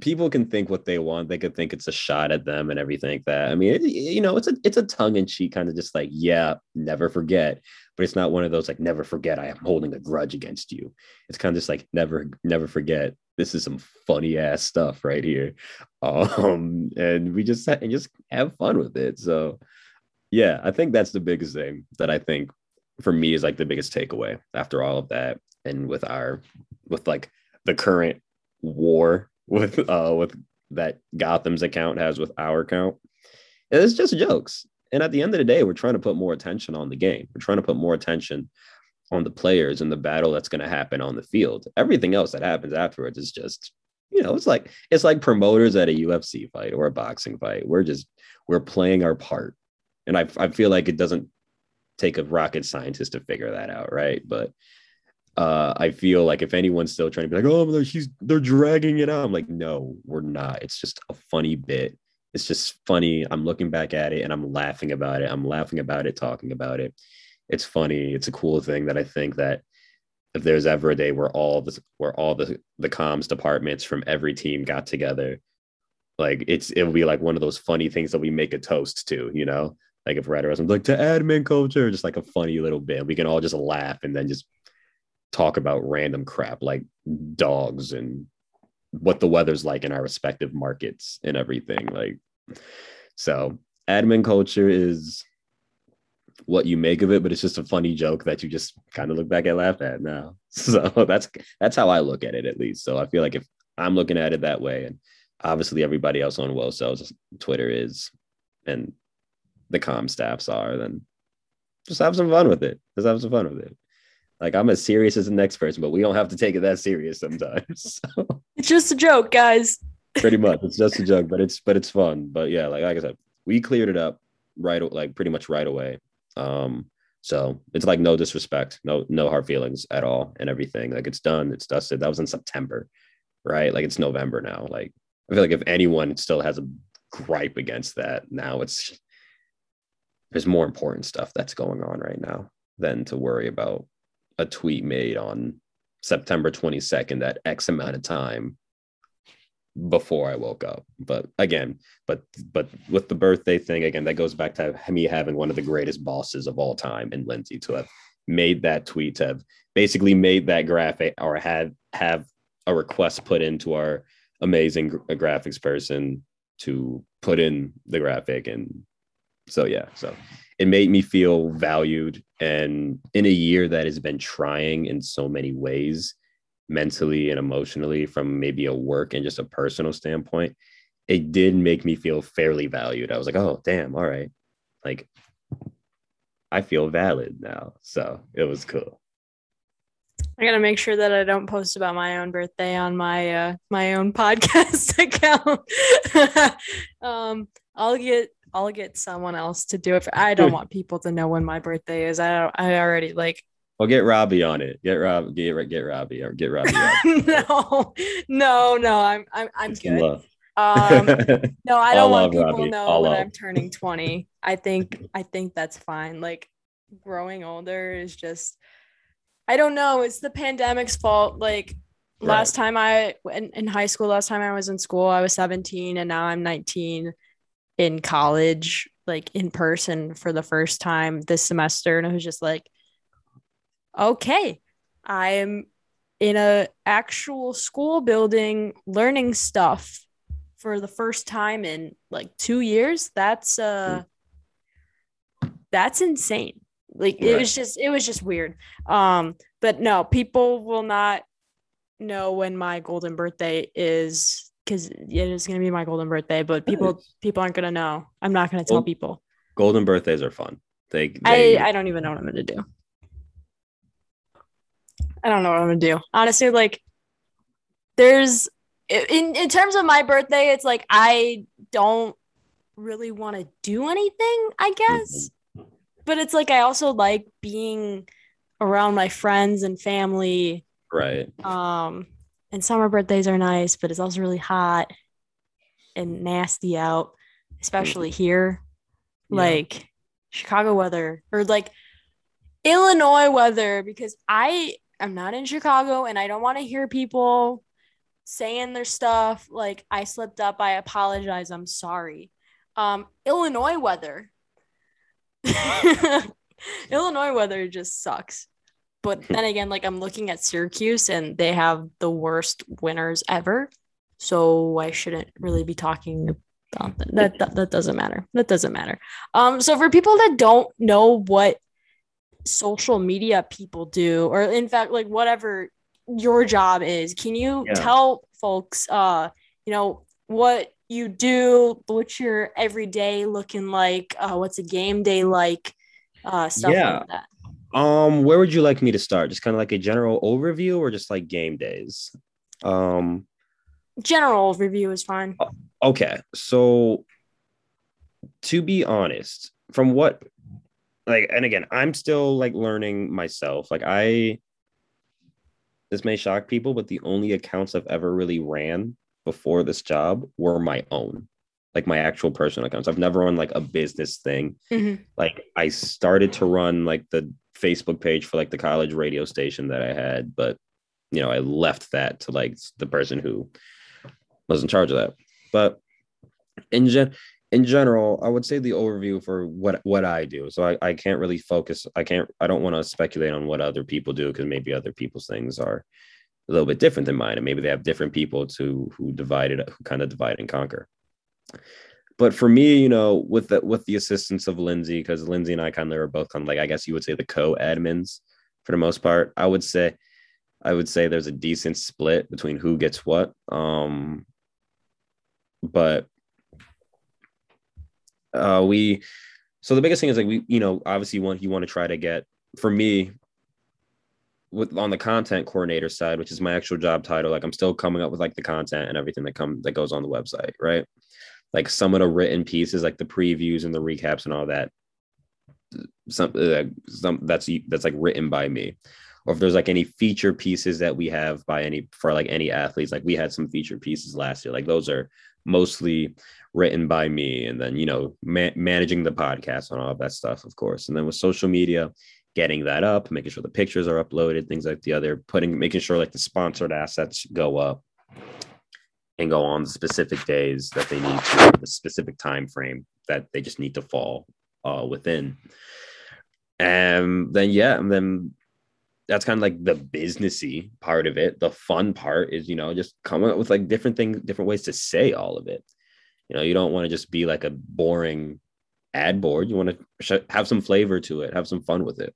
people can think what they want. They could think it's a shot at them and everything like that. I mean, it, you know, it's a it's a tongue in cheek kind of just like, yeah, never forget. But it's not one of those like, never forget. I am holding a grudge against you. It's kind of just like, never, never forget. This is some funny ass stuff right here, um, and we just and just have fun with it. So, yeah, I think that's the biggest thing that I think for me is like the biggest takeaway after all of that, and with our with like the current war with uh with that Gotham's account has with our account. It's just jokes. And at the end of the day, we're trying to put more attention on the game. We're trying to put more attention on the players and the battle that's going to happen on the field. Everything else that happens afterwards is just, you know, it's like it's like promoters at a UFC fight or a boxing fight. We're just we're playing our part. And I I feel like it doesn't take a rocket scientist to figure that out, right? But uh, I feel like if anyone's still trying to be like, oh, she's they're dragging it out, I'm like, no, we're not. It's just a funny bit. It's just funny. I'm looking back at it and I'm laughing about it. I'm laughing about it, talking about it. It's funny. It's a cool thing that I think that if there's ever a day where all the where all the the comms departments from every team got together, like it's it will be like one of those funny things that we make a toast to, you know. Like if Red or like to admin culture, just like a funny little bit. We can all just laugh and then just talk about random crap like dogs and what the weather's like in our respective markets and everything. Like, so admin culture is what you make of it, but it's just a funny joke that you just kind of look back and laugh at now. So that's that's how I look at it at least. So I feel like if I'm looking at it that way, and obviously everybody else on Woso Twitter is, and the com staffs are, then just have some fun with it. Just have some fun with it. Like I'm as serious as the next person, but we don't have to take it that serious sometimes. So. It's just a joke, guys. pretty much, it's just a joke, but it's but it's fun. But yeah, like like I said, we cleared it up right like pretty much right away. Um, so it's like no disrespect, no no hard feelings at all, and everything. Like it's done, it's dusted. That was in September, right? Like it's November now. Like I feel like if anyone still has a gripe against that, now it's there's more important stuff that's going on right now than to worry about a tweet made on September 22nd at X amount of time before I woke up. But again, but but with the birthday thing, again, that goes back to me having one of the greatest bosses of all time in Lindsay to have made that tweet, to have basically made that graphic or had have a request put into our amazing graphics person to put in the graphic. And so yeah, so it made me feel valued. And in a year that has been trying in so many ways, mentally and emotionally, from maybe a work and just a personal standpoint, it did make me feel fairly valued. I was like, oh, damn, all right. Like, I feel valid now. So it was cool. I gotta make sure that I don't post about my own birthday on my uh, my own podcast account. um, I'll get I'll get someone else to do it. For, I don't want people to know when my birthday is. I don't, I already like. Well, get Robbie on it. Get Rob. Get get Robbie or get Robbie. no, no, no. I'm I'm I'm good. Um, no, I don't want people to know when I'm turning 20. I think I think that's fine. Like growing older is just I don't know. It's the pandemic's fault. Like right. last time I in, in high school, last time I was in school, I was 17 and now I'm 19 in college, like in person for the first time this semester. And I was just like, okay, I'm in a actual school building learning stuff for the first time in like two years. That's uh that's insane. Like right. it was just it was just weird. Um, but no, people will not know when my golden birthday is because it is gonna be my golden birthday, but people people aren't gonna know. I'm not gonna tell people. Golden birthdays are fun. They, they I, I don't even know what I'm gonna do. I don't know what I'm gonna do. Honestly, like there's in in terms of my birthday, it's like I don't really want to do anything, I guess. Mm-hmm. But it's like I also like being around my friends and family. Right. Um and summer birthdays are nice, but it's also really hot and nasty out, especially here. Yeah. Like Chicago weather or like Illinois weather because I am not in Chicago and I don't want to hear people saying their stuff like I slipped up, I apologize, I'm sorry. Um Illinois weather. Illinois weather just sucks. But then again, like I'm looking at Syracuse and they have the worst winners ever. So I shouldn't really be talking about that. That, that, that doesn't matter. That doesn't matter. Um, so for people that don't know what social media people do, or in fact, like whatever your job is, can you yeah. tell folks uh, you know, what you do, what's your everyday looking like, uh, what's a game day like? uh, stuff yeah. like that. Um, where would you like me to start? Just kind of like a general overview, or just like game days? Um, general overview is fine. Okay, so to be honest, from what like, and again, I'm still like learning myself. Like, I this may shock people, but the only accounts I've ever really ran before this job were my own like my actual personal accounts. I've never run like a business thing. Mm-hmm. Like I started to run like the Facebook page for like the college radio station that I had, but you know, I left that to like the person who was in charge of that. But in gen in general, I would say the overview for what what I do. So I, I can't really focus. I can't I don't want to speculate on what other people do because maybe other people's things are a little bit different than mine. And maybe they have different people to who divided who kind of divide and conquer. But for me, you know, with the with the assistance of Lindsay, because Lindsay and I kind of are both kind of like I guess you would say the co-admins for the most part. I would say I would say there's a decent split between who gets what. Um, but uh, we so the biggest thing is like we you know obviously want you want to try to get for me with on the content coordinator side, which is my actual job title, like I'm still coming up with like the content and everything that come that goes on the website, right? Like some of the written pieces, like the previews and the recaps and all that. Some, uh, some that's that's like written by me, or if there's like any feature pieces that we have by any for like any athletes, like we had some feature pieces last year, like those are mostly written by me, and then you know ma- managing the podcast and all that stuff, of course, and then with social media, getting that up, making sure the pictures are uploaded, things like the other, putting making sure like the sponsored assets go up and go on the specific days that they need to, the specific time frame that they just need to fall uh, within. And then yeah, and then that's kind of like the businessy part of it. The fun part is, you know, just coming up with like different things, different ways to say all of it. You know, you don't want to just be like a boring ad board. You want to sh- have some flavor to it, have some fun with it.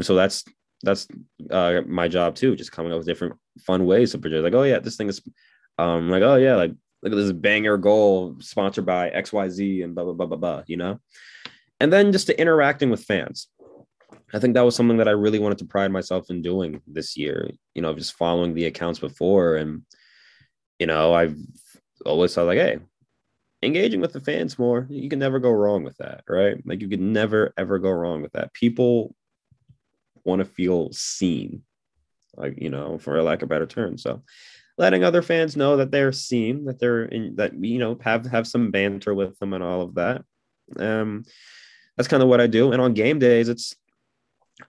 So that's that's uh, my job too, just coming up with different fun ways to project. Like, oh yeah, this thing is um like oh yeah like look at this banger goal sponsored by xyz and blah blah blah blah blah you know and then just to interacting with fans i think that was something that i really wanted to pride myself in doing this year you know just following the accounts before and you know i've always thought like hey engaging with the fans more. You can never go wrong with that, right? Like you can never ever go wrong with that. People want to feel seen, like you know, for a lack of better term. So letting other fans know that they're seen, that they're in that you know have have some banter with them and all of that. Um, that's kind of what I do. And on game days, it's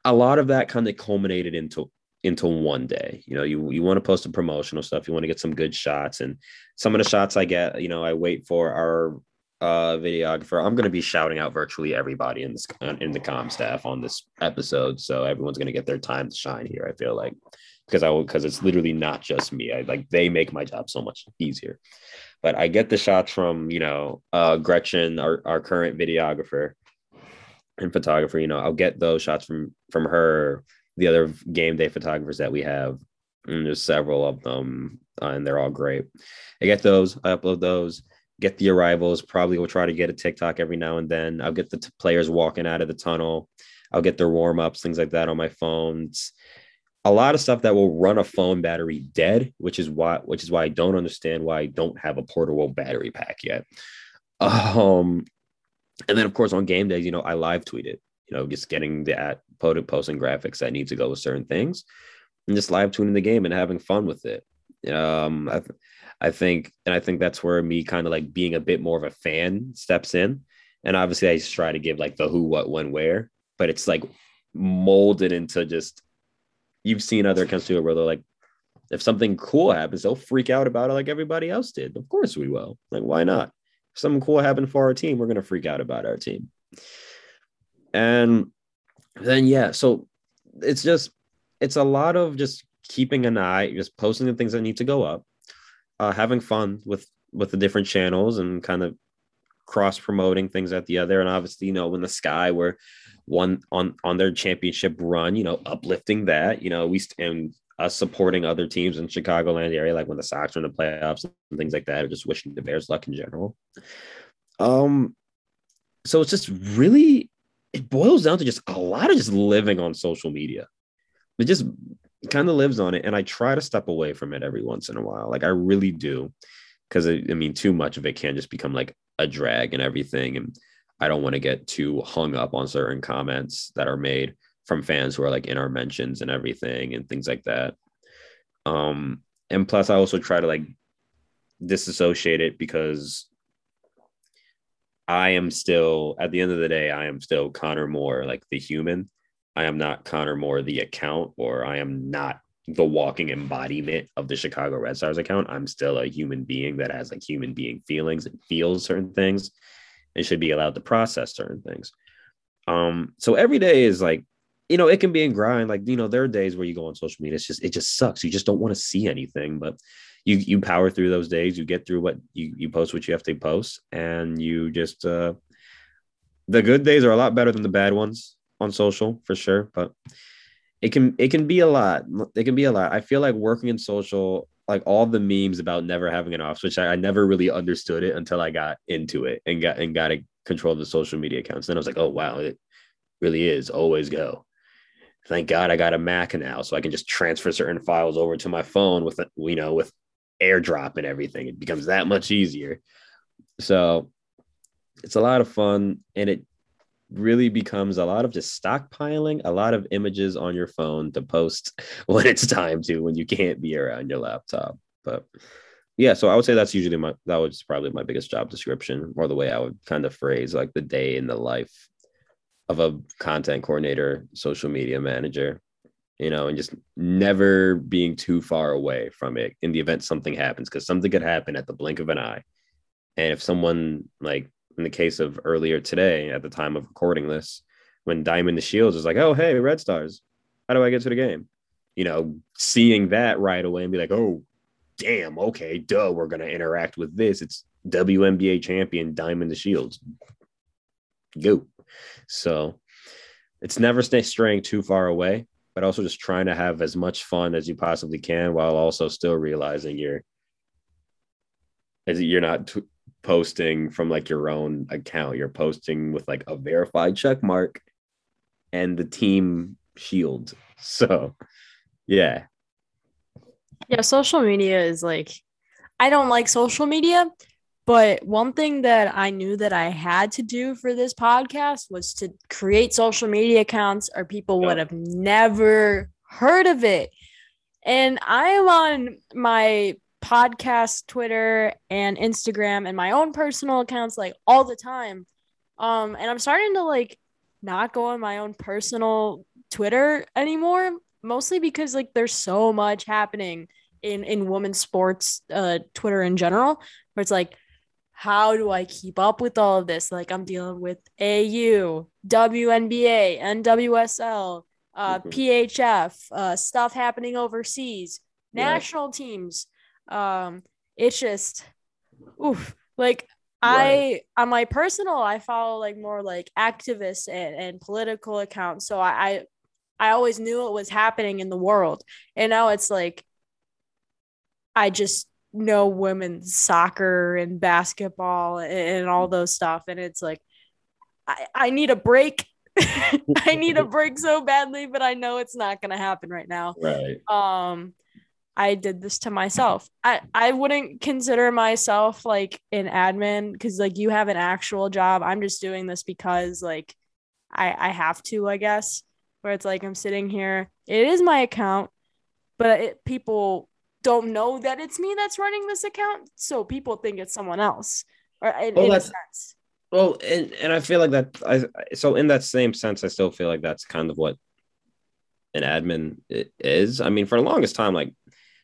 a lot of that kind of culminated into into one day. You know, you you want to post some promotional stuff, you want to get some good shots, and some of the shots I get, you know, I wait for our uh, videographer. I'm going to be shouting out virtually everybody in this in the com staff on this episode, so everyone's going to get their time to shine here. I feel like because I because it's literally not just me. I like they make my job so much easier. But I get the shots from you know uh, Gretchen, our our current videographer and photographer. You know, I'll get those shots from from her the other game day photographers that we have. And there's several of them, uh, and they're all great. I get those, I upload those, get the arrivals. Probably will try to get a TikTok every now and then. I'll get the t- players walking out of the tunnel. I'll get their warm ups, things like that on my phones. A lot of stuff that will run a phone battery dead, which is why which is why I don't understand why I don't have a portable battery pack yet. Um, and then of course on game days, you know, I live tweet it you know, just getting the at posting graphics that need to go with certain things and just live tuning the game and having fun with it. Um, I, I think, and I think that's where me kind of like being a bit more of a fan steps in. And obviously, I just try to give like the who, what, when, where, but it's like molded into just you've seen other accounts it where they're like, if something cool happens, they'll freak out about it like everybody else did. Of course, we will. Like, why not? If something cool happened for our team, we're gonna freak out about our team. And then yeah, so it's just it's a lot of just keeping an eye, just posting the things that need to go up, uh, having fun with with the different channels and kind of cross promoting things at the other and obviously you know in the sky where one on on their championship run you know uplifting that you know we and us supporting other teams in chicagoland area like when the sox are in the playoffs and things like that or just wishing the bears luck in general um so it's just really it boils down to just a lot of just living on social media. It just kind of lives on it. And I try to step away from it every once in a while. Like I really do. Cause I, I mean, too much of it can just become like a drag and everything. And I don't want to get too hung up on certain comments that are made from fans who are like in our mentions and everything and things like that. Um, and plus I also try to like disassociate it because I am still at the end of the day, I am still Connor Moore, like the human. I am not Connor Moore, the account, or I am not the walking embodiment of the Chicago Red Stars account. I'm still a human being that has like human being feelings and feels certain things and should be allowed to process certain things. Um, so every day is like, you know, it can be in grind. Like, you know, there are days where you go on social media, it's just it just sucks. You just don't want to see anything. But you you power through those days you get through what you you post what you have to post and you just uh the good days are a lot better than the bad ones on social for sure but it can it can be a lot. It can be a lot. I feel like working in social like all the memes about never having an off switch I, I never really understood it until i got into it and got and got to control the social media accounts. Then i was like oh wow it really is. Always go. Thank god i got a mac now so i can just transfer certain files over to my phone with you know with airdrop and everything. It becomes that much easier. So it's a lot of fun and it really becomes a lot of just stockpiling a lot of images on your phone to post when it's time to when you can't be around your laptop but yeah so i would say that's usually my that was probably my biggest job description or the way i would kind of phrase like the day in the life of a content coordinator social media manager you know, and just never being too far away from it in the event something happens, because something could happen at the blink of an eye. And if someone, like in the case of earlier today, at the time of recording this, when Diamond DeShields is like, oh, hey, Red Stars, how do I get to the game? You know, seeing that right away and be like, oh, damn, okay, duh, we're to interact with this. It's WNBA champion Diamond DeShields. Go. So it's never straying too far away but also just trying to have as much fun as you possibly can while also still realizing you're you're not posting from like your own account. You're posting with like a verified check mark and the team shield. So yeah. Yeah social media is like i don't like social media But one thing that I knew that I had to do for this podcast was to create social media accounts or people would have never heard of it. And I am on my podcast Twitter and Instagram and my own personal accounts like all the time. Um and I'm starting to like not go on my own personal Twitter anymore, mostly because like there's so much happening in in women's sports uh Twitter in general, where it's like how do I keep up with all of this? Like I'm dealing with AU, WNBA, NWSL, uh, mm-hmm. PHF, uh, stuff happening overseas, national teams. Um, it's just, oof, like I on my personal, I follow like more like activists and, and political accounts. So I, I I always knew what was happening in the world. And now it's like I just know women's soccer and basketball and, and all those stuff. And it's like I, I need a break. I need a break so badly, but I know it's not gonna happen right now. Right. Um I did this to myself. I, I wouldn't consider myself like an admin because like you have an actual job. I'm just doing this because like I I have to, I guess. Where it's like I'm sitting here. It is my account, but it, people don't know that it's me that's running this account, so people think it's someone else. Or in, well, in a sense. Well, and and I feel like that. I so in that same sense, I still feel like that's kind of what an admin is. I mean, for the longest time, like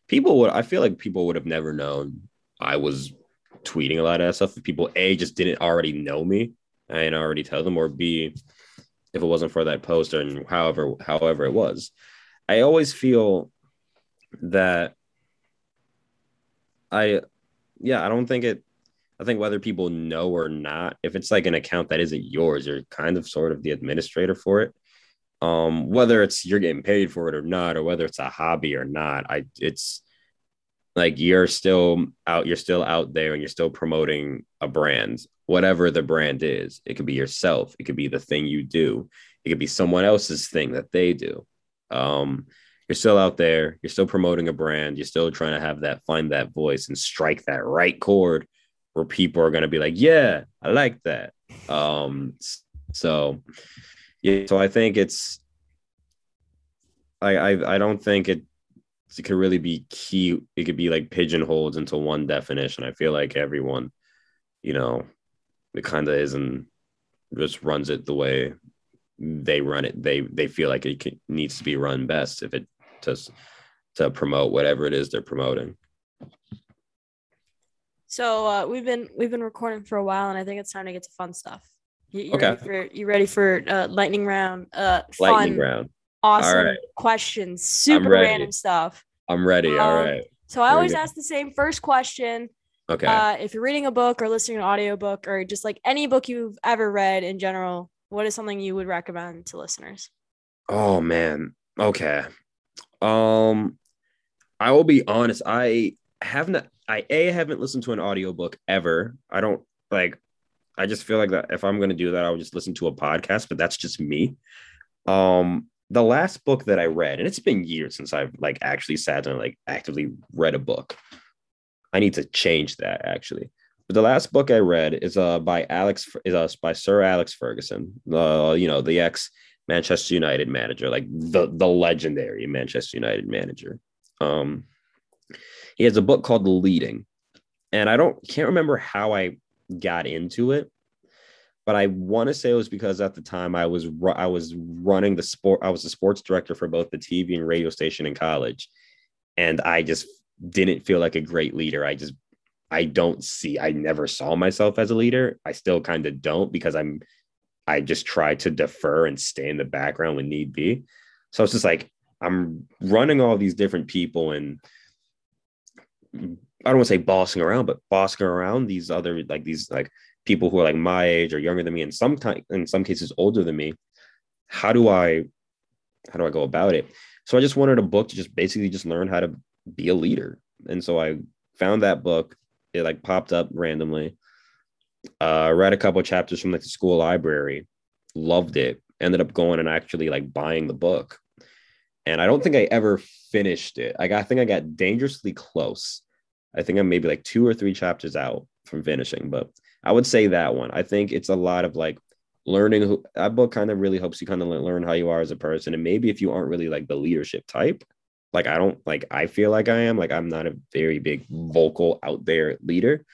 people would I feel like people would have never known I was tweeting a lot of that stuff if people A just didn't already know me and already tell them or B if it wasn't for that post and however however it was. I always feel that I yeah, I don't think it I think whether people know or not, if it's like an account that isn't yours, you're kind of sort of the administrator for it um whether it's you're getting paid for it or not or whether it's a hobby or not i it's like you're still out you're still out there and you're still promoting a brand whatever the brand is. It could be yourself. It could be the thing you do. It could be someone else's thing that they do. Um you're still out there. You're still promoting a brand. You're still trying to have that find that voice and strike that right chord where people are to be like yeah i like that. Um so yeah, so I think it's I I, I don't think it it could really be key. It could be like pigeonholed into one definition. I feel like everyone, you know, it kind of isn't just runs it the way they run it. They they feel like it can, needs to be run best if it to to promote whatever it is they're promoting. So uh, we've been we've been recording for a while, and I think it's time to get to fun stuff. You, okay. Ready for, you ready for uh, lightning round? Uh, lightning round. Awesome right. questions. Super random stuff. I'm ready. Um, All right. So I always ask the same first question. Okay. Uh, if you're reading a book or listening to an audiobook or just like any book you've ever read in general, what is something you would recommend to listeners? Oh man. Okay. Um I will be honest, I haven't I a haven't listened to an audiobook ever. I don't like I just feel like that if I'm going to do that, I would just listen to a podcast, but that's just me. Um, the last book that I read, and it's been years since I've like actually sat and like actively read a book. I need to change that actually. But the last book I read is uh by Alex is uh, by Sir Alex Ferguson, uh, you know, the ex Manchester United manager, like the the legendary Manchester United manager. Um, he has a book called Leading, and I don't can't remember how I got into it. But I want to say it was because at the time I was I was running the sport I was the sports director for both the TV and radio station in college. And I just didn't feel like a great leader. I just I don't see I never saw myself as a leader. I still kind of don't because I'm I just try to defer and stay in the background when need be. So it's just like I'm running all these different people and I don't want to say bossing around, but bossing around these other like these like people who are like my age or younger than me, and sometimes in some cases older than me. How do I how do I go about it? So I just wanted a book to just basically just learn how to be a leader. And so I found that book. It like popped up randomly. Uh read a couple chapters from like the school library, loved it, ended up going and actually like buying the book. And I don't think I ever finished it. Got, I think I got dangerously close I think I'm maybe like two or three chapters out. from finishing. But I would say that one. I think it's a lot of like learning who that book kind of really helps you kind of learn how you are as a person. And maybe if you aren't really like the leadership type, like I don't like I feel like I am, like I'm not a very big vocal out there leader.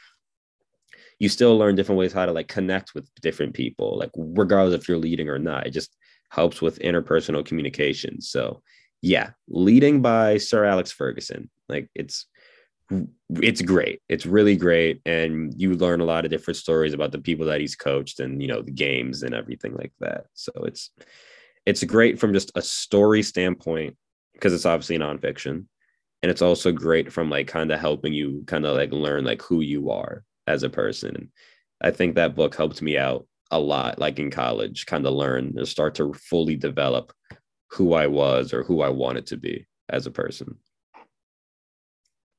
You still learn different ways how to like connect with different people, like regardless if you're leading or not. It just helps with interpersonal communication. So yeah, leading by Sir Alex Ferguson. Like it's it's great. It's really great. And you learn a lot of different stories about the people that he's coached and you know the games and everything like that. So it's it's great from just a story standpoint because it's obviously nonfiction. And it's also great from like kind of helping you kind of like learn like who you are as a person. And I think that book helped me out a lot, like in college, kind of learn and start to fully develop who I was or who I wanted to be as a person.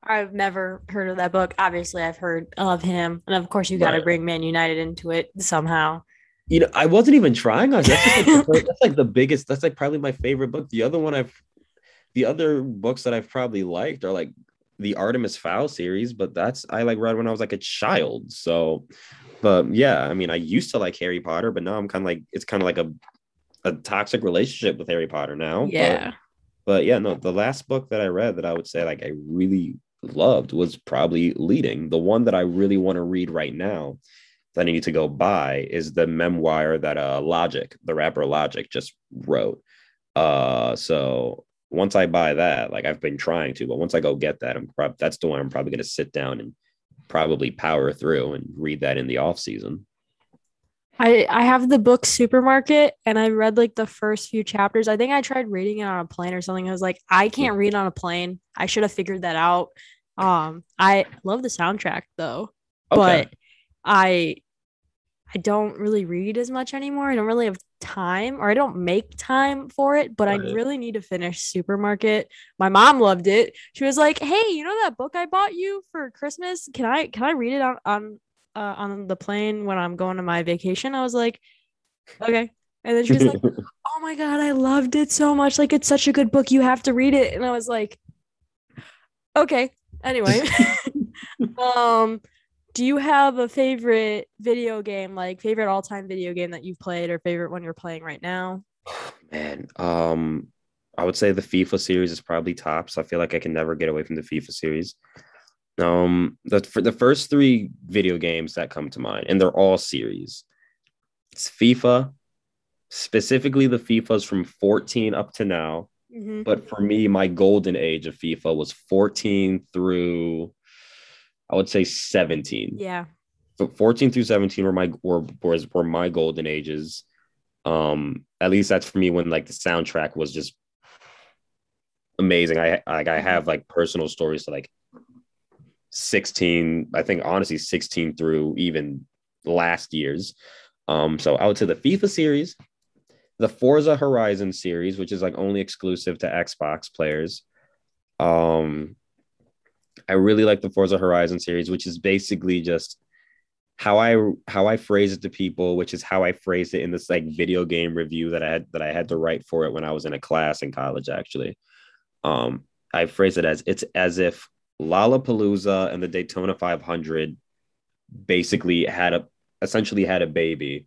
I've never heard of that book. Obviously, I've heard of him, and of course, you got to right. bring Man United into it somehow. You know, I wasn't even trying on. That's, like the, that's like the biggest. That's like probably my favorite book. The other one I've, the other books that I've probably liked are like the Artemis Fowl series, but that's I like read when I was like a child. So, but yeah, I mean, I used to like Harry Potter, but now I'm kind of like it's kind of like a a toxic relationship with Harry Potter now. Yeah. But, but yeah, no, the last book that I read that I would say like I really loved was probably Leading. The one that I really want to read right now that I need to go buy is the memoir that uh Logic, the rapper Logic, just wrote. Uh, so once I buy that, like I've been trying to, but once I go get that, I'm probably that's the one I'm probably going to sit down and probably power through and read that in the off season. I I have the book Supermarket and I read like the first few chapters. I think I tried reading it on a plane or something. I was like, I can't read on a plane. I should have figured that out. Um, I love the soundtrack though, okay. but I I don't really read as much anymore. I don't really have time or I don't make time for it, but right. I really need to finish Supermarket. My mom loved it. She was like, "Hey, you know that book I bought you for Christmas? Can I can I read it on on uh, on the plane when I'm going to my vacation?" I was like, "Okay." And then she was like, "Oh my god, I loved it so much. Like it's such a good book. You have to read it." And I was like, "Okay." Anyway, um, do you have a favorite video game, like favorite all time video game that you've played, or favorite one you're playing right now? Man, um, I would say the FIFA series is probably tops. So I feel like I can never get away from the FIFA series. Um, the for the first three video games that come to mind, and they're all series. It's FIFA, specifically the FIFAs from 14 up to now. Mm-hmm. But for me, my golden age of FIFA was 14 through, I would say 17. Yeah. So 14 through 17 were my were, were, were my golden ages. Um, at least that's for me when like the soundtrack was just amazing. I like I have like personal stories to like 16, I think honestly 16 through even last year's. Um, so I would say the FIFA series, the Forza Horizon series, which is like only exclusive to Xbox players. Um, I really like the Forza Horizon series, which is basically just how I how I phrase it to people, which is how I phrased it in this like video game review that I had that I had to write for it when I was in a class in college. Actually, um, I phrase it as it's as if Lollapalooza and the Daytona 500 basically had a essentially had a baby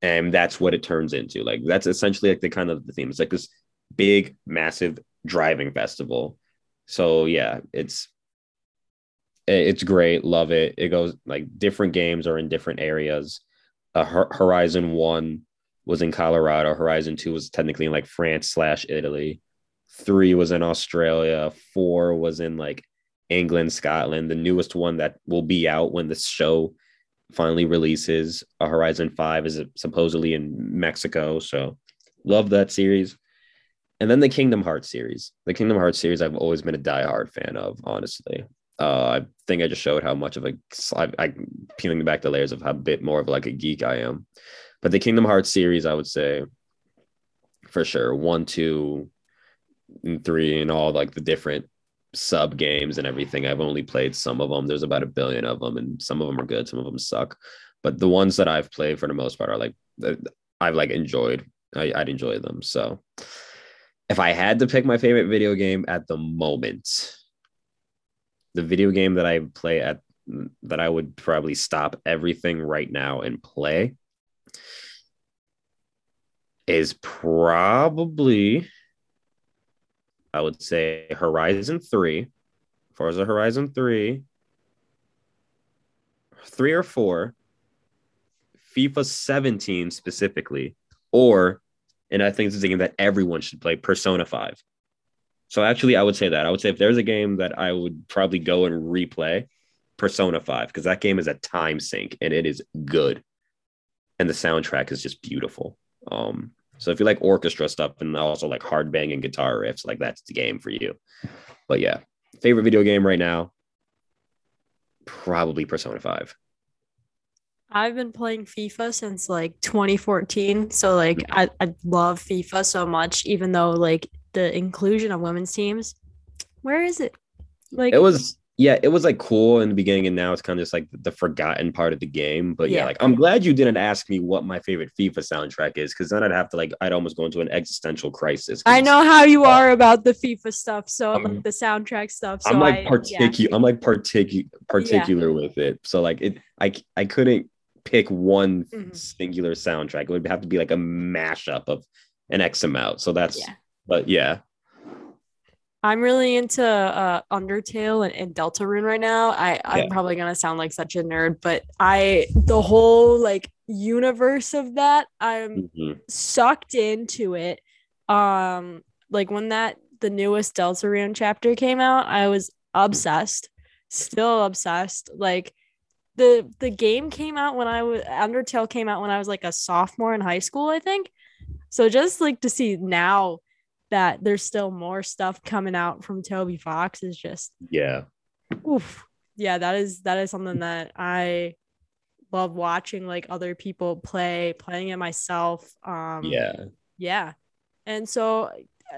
and that's what it turns into. Like that's essentially like the kind of the theme. It's like this big massive driving festival. So yeah it's it's great. Love it. It goes like different games are in different areas. Uh, horizon 1 was in colorado. Horizon 2 was technically in like france slash italy. 3 was in australia. 4 was in like england scotland the newest one that will be out when the show finally releases. A Horizon 5 is supposedly in Mexico. So love that series. And then the Kingdom Hearts series. The Kingdom Hearts series, I've always been a diehard fan of, honestly. Uh, I think I just showed how much of a I, I peeling back the layers of how bit more of like a geek I am. But the Kingdom Hearts series, I would say for sure one, two, and three, and all like the different sub games and everything. I've only played some of them. There's about a billion of them, and some of them are good, some of them suck. But the ones that I've played for the most part are like I've like enjoyed. I, I'd enjoy them. So if I had to pick my favorite video game at the moment, the video game that I play at that I would probably stop everything right now and play is probably I would say Horizon 3, Forza Horizon 3, 3 or 4, FIFA 17 specifically, or and I think this is a game that everyone should play, Persona 5. So actually, I would say that. I would say if there's a game that I would probably go and replay, Persona 5, because that game is a time sink and it is good. And the soundtrack is just beautiful. Um, so if you like orchestra stuff and also like hard banging guitar riffs, like that's the game for you. But yeah, favorite video game right now, probably Persona 5. I've been playing FIFA since like 2014. So like mm-hmm. I, I love FIFA so much, even though like the inclusion of women's teams, where is it? Like it was yeah, it was like cool in the beginning, and now it's kind of just like the forgotten part of the game. But yeah, yeah like I'm glad you didn't ask me what my favorite FIFA soundtrack is, because then I'd have to like I'd almost go into an existential crisis. I know how you uh, are about the FIFA stuff, so I'm, like the soundtrack stuff. So I'm like particular. Yeah. I'm like particular particular yeah. with it. So like it, I I couldn't pick one mm-hmm. singular soundtrack. It would have to be like a mashup of an X amount. So that's. But yeah, I'm really into uh, Undertale and, and Deltarune right now. I I'm yeah. probably gonna sound like such a nerd, but I the whole like universe of that I'm mm-hmm. sucked into it. Um, like when that the newest Deltarune chapter came out, I was obsessed. Still obsessed. Like the the game came out when I was Undertale came out when I was like a sophomore in high school, I think. So just like to see now that there's still more stuff coming out from Toby Fox is just yeah. Oof. Yeah, that is that is something that I love watching like other people play, playing it myself. Um yeah. Yeah. And so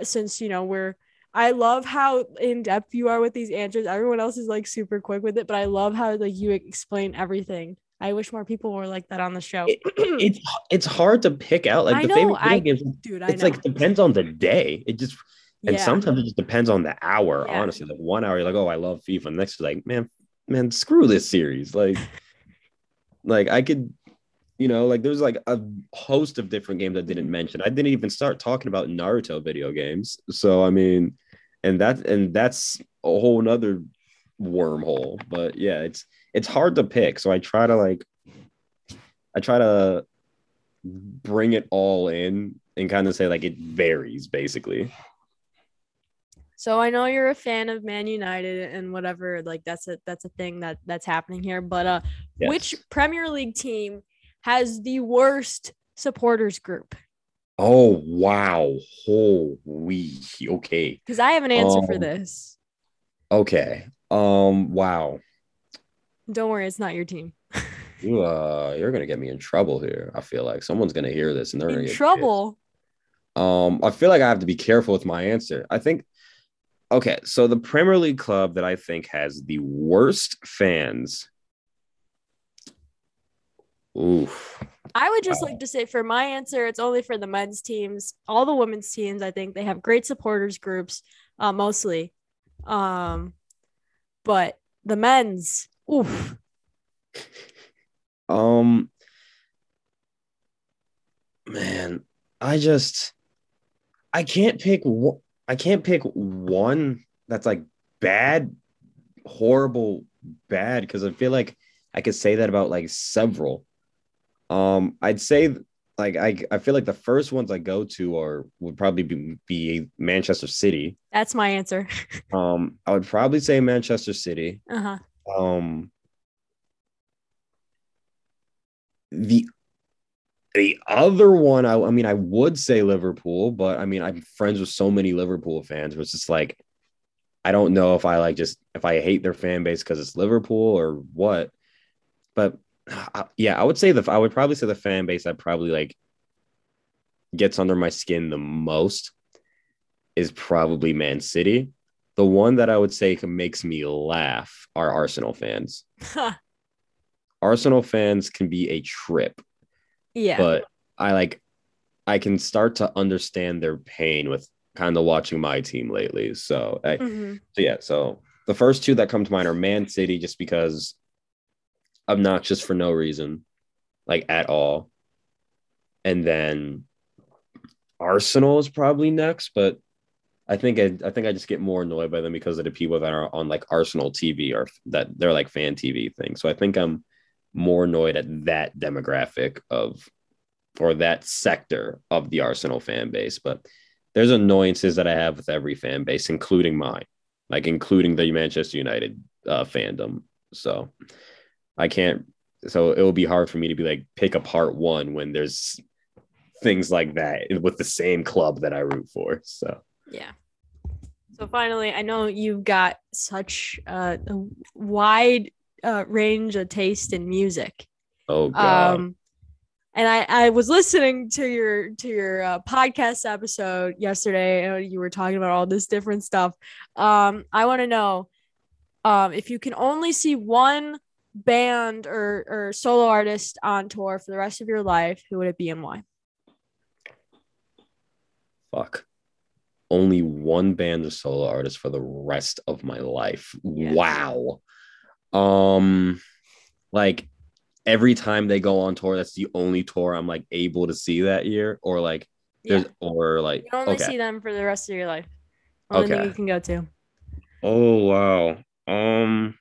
since you know we're I love how in depth you are with these answers. Everyone else is like super quick with it, but I love how like you explain everything. I wish more people were like that on the show. It, it's it's hard to pick out like I the know, favorite video I, games. Dude, it's like depends on the day. It just and yeah. sometimes it just depends on the hour. Yeah. Honestly, like one hour you're like, oh, I love FIFA. Next is like, man, man, screw this series. Like, like I could, you know, like there's like a host of different games I didn't mm-hmm. mention. I didn't even start talking about Naruto video games. So I mean, and that and that's a whole nother wormhole. But yeah, it's it's hard to pick. So I try to like I try to bring it all in and kind of say like it varies basically. So I know you're a fan of Man United and whatever, like that's a that's a thing that that's happening here. But uh, yes. which Premier League team has the worst supporters group? Oh wow! Holy okay. Because I have an answer um, for this. Okay. Um. Wow. Don't worry, it's not your team. you uh, you're gonna get me in trouble here. I feel like someone's gonna hear this and they're in gonna get trouble. Pissed. Um, I feel like I have to be careful with my answer. I think. Okay, so the Premier League club that I think has the worst fans. Oof. I would just like to say for my answer, it's only for the men's teams. All the women's teams, I think they have great supporters groups, uh, mostly. Um, but the men's, Oof. Um, man, I just I can't pick one. I can't pick one that's like bad, horrible, bad because I feel like I could say that about like several. Um, I'd say like I I feel like the first ones I go to are would probably be, be Manchester City. That's my answer. um, I would probably say Manchester City. Uh-huh. Um, the the other one, I, I mean, I would say Liverpool, but I mean, I'm friends with so many Liverpool fans. It's just like, I don't know if I like just if I hate their fan base because it's Liverpool or what. But uh, yeah, I would say the I would probably say the fan base that probably like gets under my skin the most is probably Man City. The one that I would say makes me laugh are Arsenal fans. Arsenal fans can be a trip. Yeah. But I like I can start to understand their pain with kind of watching my team lately. So, I, mm-hmm. so yeah, so the first two that come to mind are Man City just because obnoxious for no reason, like at all. And then Arsenal is probably next, but I think I, I think I just get more annoyed by them because of the people that are on like Arsenal TV or that they're like fan TV things. So I think I'm more annoyed at that demographic of or that sector of the Arsenal fan base. But there's annoyances that I have with every fan base, including mine, like including the Manchester United uh, fandom. So I can't. So it will be hard for me to be like pick apart one when there's things like that with the same club that I root for. So yeah. So finally, I know you've got such uh, a wide uh, range of taste in music. Oh god. Um, and I, I was listening to your to your uh, podcast episode yesterday and you were talking about all this different stuff um i want to know um if you can only see one band or or solo artist on tour for the rest of your life who would it be and why fuck only one band or solo artist for the rest of my life yeah. wow um like every time they go on tour, that's the only tour I'm like able to see that year, or like there's yeah. or like you only okay. see them for the rest of your life. Only okay. thing you can go to. Oh wow. Um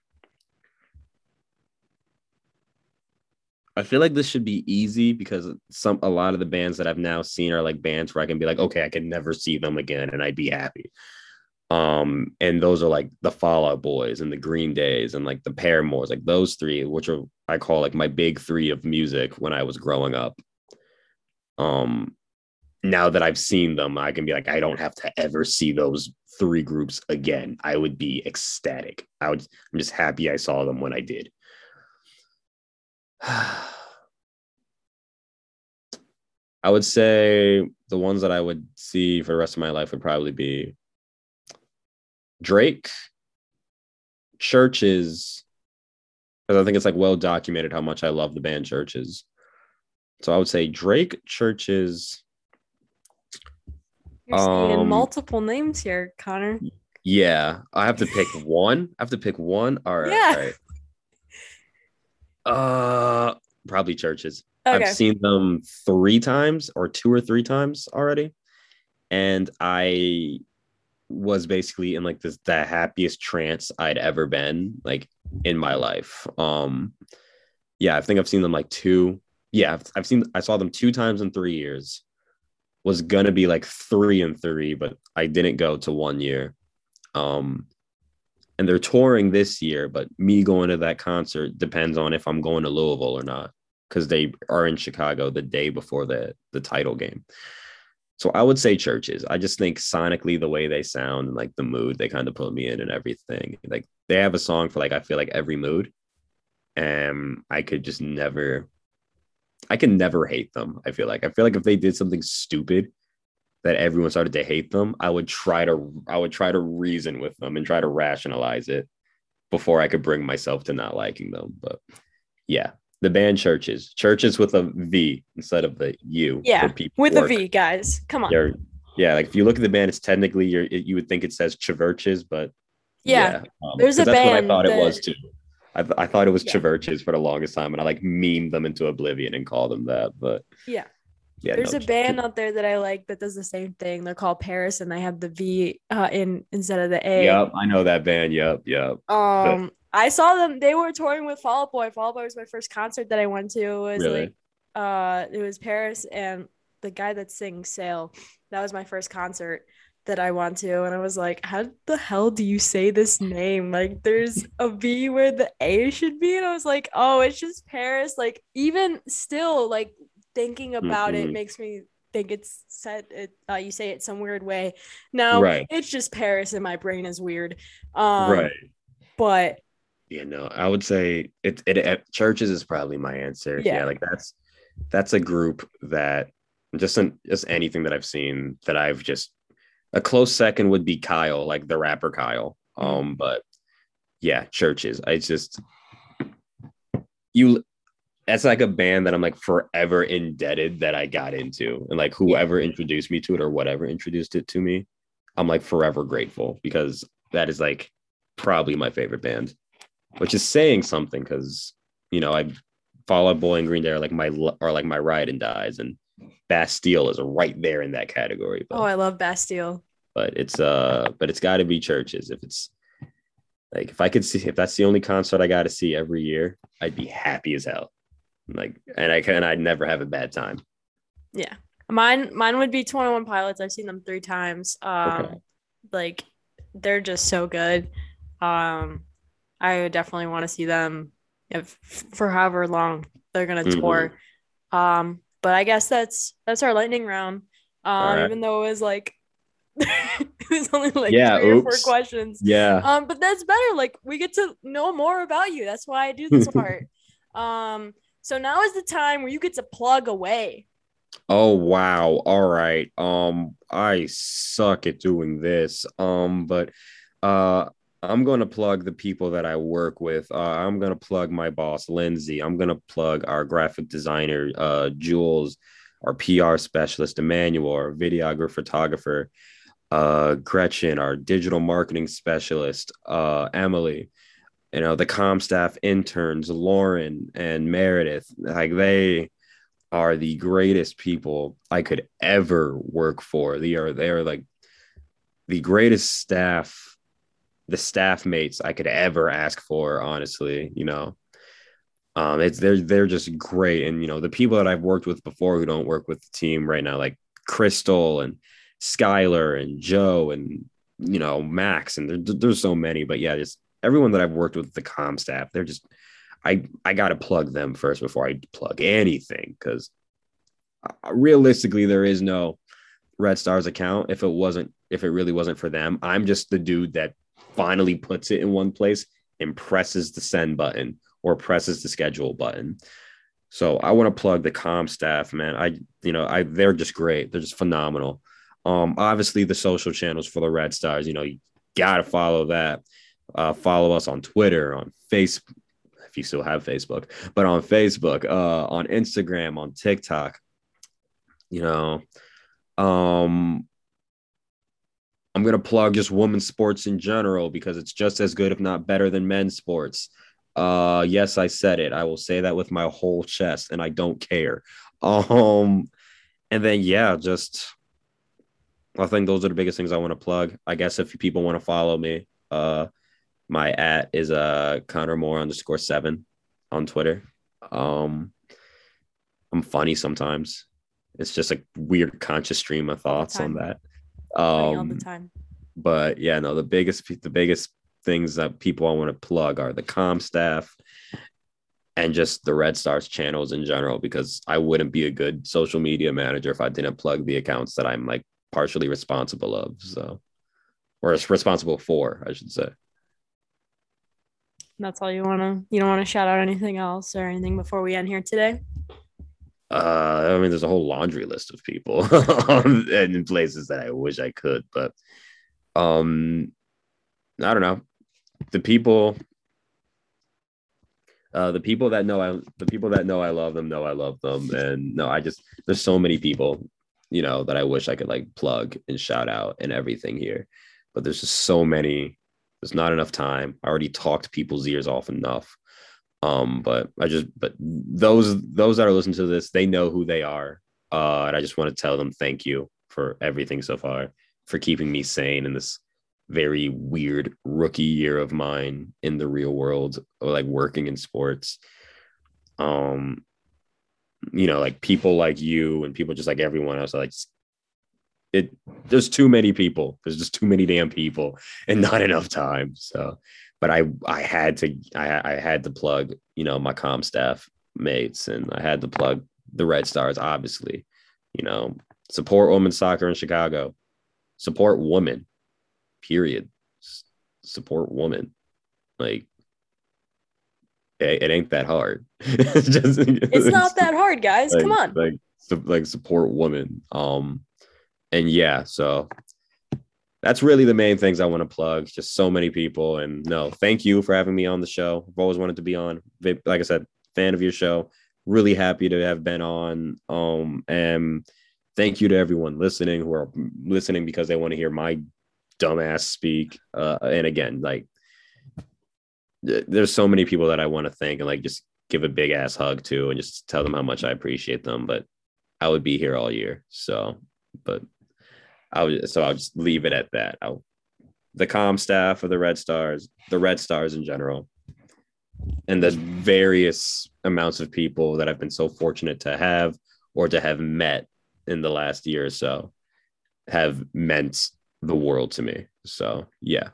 I feel like this should be easy because some a lot of the bands that I've now seen are like bands where I can be like, okay, I can never see them again and I'd be happy. Um, and those are like the Fall Out Boys and the Green Days and like the Paramores, like those three, which are I call like my big three of music when I was growing up. Um, now that I've seen them, I can be like, I don't have to ever see those three groups again. I would be ecstatic. I would, I'm just happy I saw them when I did. I would say the ones that I would see for the rest of my life would probably be Drake, CHVRCHES, because I think it's like well documented how much I love the band CHVRCHES. So I would say Drake, CHVRCHES. You're seeing um, multiple names here, Connor. Yeah, I have to pick one. I have to pick one. All right. Yeah. All right. Uh, probably CHVRCHES. Okay. I've seen them three times or two or three times already, and I was basically in like this the happiest trance I'd ever been like in my life. Um yeah, I think I've seen them like two. Yeah, I've, I've seen I saw them two times in 3 years. Was going to be like 3 and 3, but I didn't go to one year. Um and they're touring this year, but me going to that concert depends on if I'm going to Louisville or not cuz they are in Chicago the day before the the title game. So I would say CHVRCHES. I just think sonically the way they sound and like the mood they kind of put me in and everything. Like they have a song for like I feel like every mood. And I could just never I can never hate them. I feel like I feel like if they did something stupid that everyone started to hate them, I would try to I would try to reason with them and try to rationalize it before I could bring myself to not liking them. But yeah, the band CHVRCHES, churches with a V instead of the U. Yeah, people. with work. a V, guys. Come on. You're, yeah, like if you look at the band, it's technically you're, it, you would think it says CHVRCHES, but yeah, yeah um, there's a that's band. That's what I thought that... it was too. I, th- I thought it was yeah. CHVRCHES for the longest time, and I like meme them into oblivion and call them that. But yeah, yeah. There's no, a band out there that I like that does the same thing. They're called PVRIS, and they have the V uh, in instead of the A. Yep, I know that band. Yep, yep. Um, I saw them. They were touring with Fall Out Boy. Fall Out Boy was my first concert that I went to. It was really? like, uh, it was PVRIS and the guy that sings Sail. That was my first concert that I went to, and I was like, how the hell do you say this name? Like, there's a V where the A should be, and I was like, oh, it's just Paris. Like, even still, like thinking about mm-hmm. it makes me think it's said it uh, you say it some weird way no right. it's just paris and my brain is weird um right but you know, I would say it, it, it CHVRCHES is probably my answer. Yeah. yeah, like that's that's a group that just an, just anything that I've seen that I've just a close second would be Kyle, like the rapper Kyle. Mm-hmm. Um, but yeah, CHVRCHES I just you that's like a band that I'm like forever indebted that I got into. And like whoever introduced me to it or whatever introduced it to me, I'm like forever grateful because that is like probably my favorite band which is saying something because you know, I Fall Out Boy and Green Day are like my are like my ride and dies, and Bastille is right there in that category. But, oh, I love Bastille. But it's uh, but it's got to be CHVRCHES If it's like if I could see if that's the only concert I got to see every year, I'd be happy as hell. Like, and I can I'd never have a bad time. Yeah, mine mine would be Twenty One Pilots. I've seen them three times. Um, okay. like they're just so good. Um, I would definitely want to see them if for however long they're gonna mm-hmm. tour. Um, but I guess that's that's our lightning round. Um, right. even though it was like it was only like yeah, three oops. or four questions. Yeah. Um, but that's better. Like we get to know more about you. That's why I do this part. Um, so now is the time where you get to plug away. Oh wow. All right. Um, I suck at doing this. Um, but uh I'm going to plug the people that I work with. Uh, I'm going to plug my boss, Lindsay. I'm going to plug our graphic designer, uh, Jules, our PR specialist, Emmanuel, our videographer, photographer, uh, Gretchen, our digital marketing specialist, uh, Emily, you know, the com staff interns, Lauren and Meredith. Like they are the greatest people I could ever work for. They are, they are like the greatest staff the staff mates I could ever ask for, honestly, you know. Um, it's they're they're just great. And you know, the people that I've worked with before who don't work with the team right now, like Crystal and Skylar and Joe and you know, Max, and there, there's so many, but yeah, just everyone that I've worked with the com staff, they're just I I gotta plug them first before I plug anything because uh, realistically there is no Red Stars account if it wasn't if it really wasn't for them. I'm just the dude that finally puts it in one place and presses the send button or presses the schedule button. So I want to plug the com staff, man. I, you know, I they're just great. They're just phenomenal. Um, obviously the social channels for the Red Stars, you know, you gotta follow that. Uh, follow us on Twitter, on Facebook, if you still have Facebook, but on Facebook, uh, on Instagram, on TikTok. You know, um, I'm to plug just women's sports in general because it's just as good, if not better, than men's sports. Uh, yes, I said it. I will say that with my whole chest, and I don't care. Um, and then yeah, just I think those are the biggest things I want to plug. I guess if people want to follow me, uh, my at is uh Connor Moore underscore seven on Twitter. Um, I'm funny sometimes. It's just a weird conscious stream of thoughts on that. Um, all the time. But yeah, no, the biggest the biggest things that people I want to plug are the com staff and just the Red Stars channels in general, because I wouldn't be a good social media manager if I didn't plug the accounts that I'm like partially responsible of. So, or responsible for, I should say. That's all you want to, you don't want to shout out anything else or anything before we end here today? Uh, I mean, there's a whole laundry list of people and places that I wish I could, but um, I don't know. The people, uh, the people that know I, the people that know I love them know I love them, and no, I just there's so many people, you know, that I wish I could like plug and shout out and everything here, but there's just so many. There's not enough time. I already talked people's ears off enough. Um, but I just but those those that are listening to this, they know who they are. Uh, and I just want to tell them thank you for everything so far, for keeping me sane in this very weird rookie year of mine in the real world, or like working in sports. Um, you know, like people like you and people just like everyone else, like it. There's too many people. There's just too many damn people, and not enough time. So but I I had to I, I had to plug you know my com staff mates and I had to plug the Red Stars obviously you know support women's soccer in Chicago support women period S- support women like it, it, ain't that hard it's, just, it's not that hard guys like, come on like like support women um and yeah so that's really the main things I want to plug. Just so many people. And no, thank you for having me on the show. I've always wanted to be on. Like I said, fan of your show. Really happy to have been on. Um, and thank you to everyone listening who are listening because they want to hear my dumbass speak. Uh, and again, like there's so many people that I want to thank and like just give a big ass hug to and just tell them how much I appreciate them. But I would be here all year. So, but I would so I'll just leave it at that. I'll, the com staff of the Red Stars, the Red Stars in general, and the various amounts of people that I've been so fortunate to have or to have met in the last year or so have meant the world to me. So, yeah.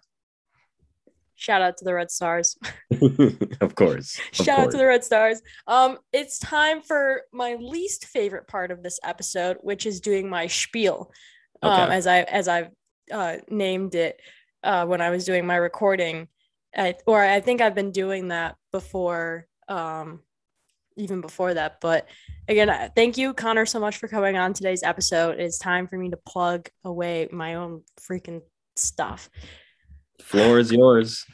Shout out to the Red Stars. of course. Of Shout course. out to the Red Stars. Um, it's time for my least favorite part of this episode, which is doing my spiel. Um, okay. Um, as I as I've uh, named it uh, when I was doing my recording. I, or I think I've been doing that before, um, even before that. But again, thank you, Connor, so much for coming on today's episode. It's time for me to plug away my own freaking stuff. Floor is yours.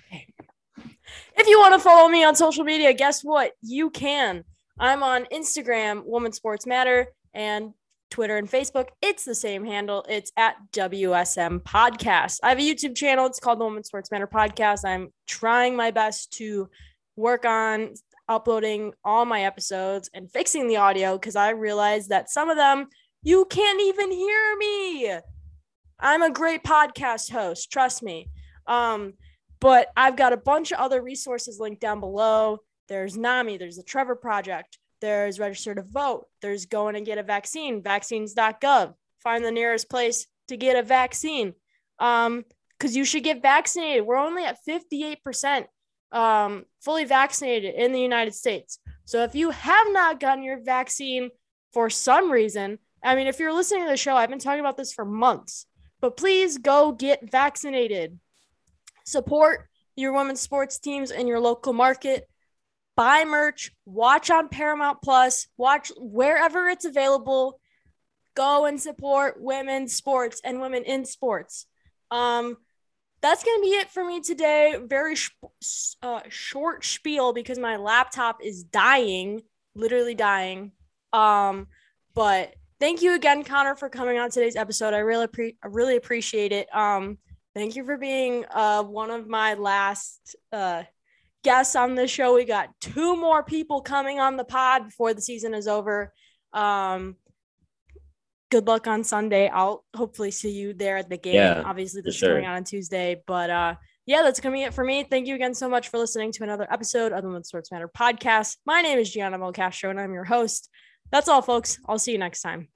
If you want to follow me on social media, guess what? You can. I'm on Instagram, Woman Sports Matter, and Twitter and Facebook. It's the same handle. It's at WSM Podcast. I have a YouTube channel. It's called the Woman Sports Matter Podcast. I'm trying my best to work on uploading all my episodes and fixing the audio because I realized that some of them you can't even hear me. I'm a great podcast host, trust me. Um, but I've got a bunch of other resources linked down below. There's NAMI, there's the Trevor Project, there's register to vote, there's going and get a vaccine, vaccines.gov. Find the nearest place to get a vaccine. Um, because you should get vaccinated. We're only at 58% um, fully vaccinated in the United States. So if you have not gotten your vaccine for some reason, I mean, if you're listening to the show, I've been talking about this for months, but please go get vaccinated. Support your women's sports teams in your local market buy merch, watch on Paramount Plus, watch wherever it's available. Go and support women's sports and women in sports. Um, that's gonna be it for me today. Very sh- uh, short spiel because my laptop is dying, literally dying. Um, but thank you again, Connor, for coming on today's episode. I really pre- I really appreciate it. Um, thank you for being uh one of my last uh guests on this show. We got two more people coming on the pod before the season is over. Um, good luck on Sunday. I'll hopefully see you there at the game. Yeah, Obviously, this is sure. coming out on Tuesday, but uh, yeah, that's gonna be it for me. Thank you again so much for listening to another episode of the Sports Matter podcast. My name is Gianna Melcastro, and I'm your host. That's all, folks. I'll see you next time.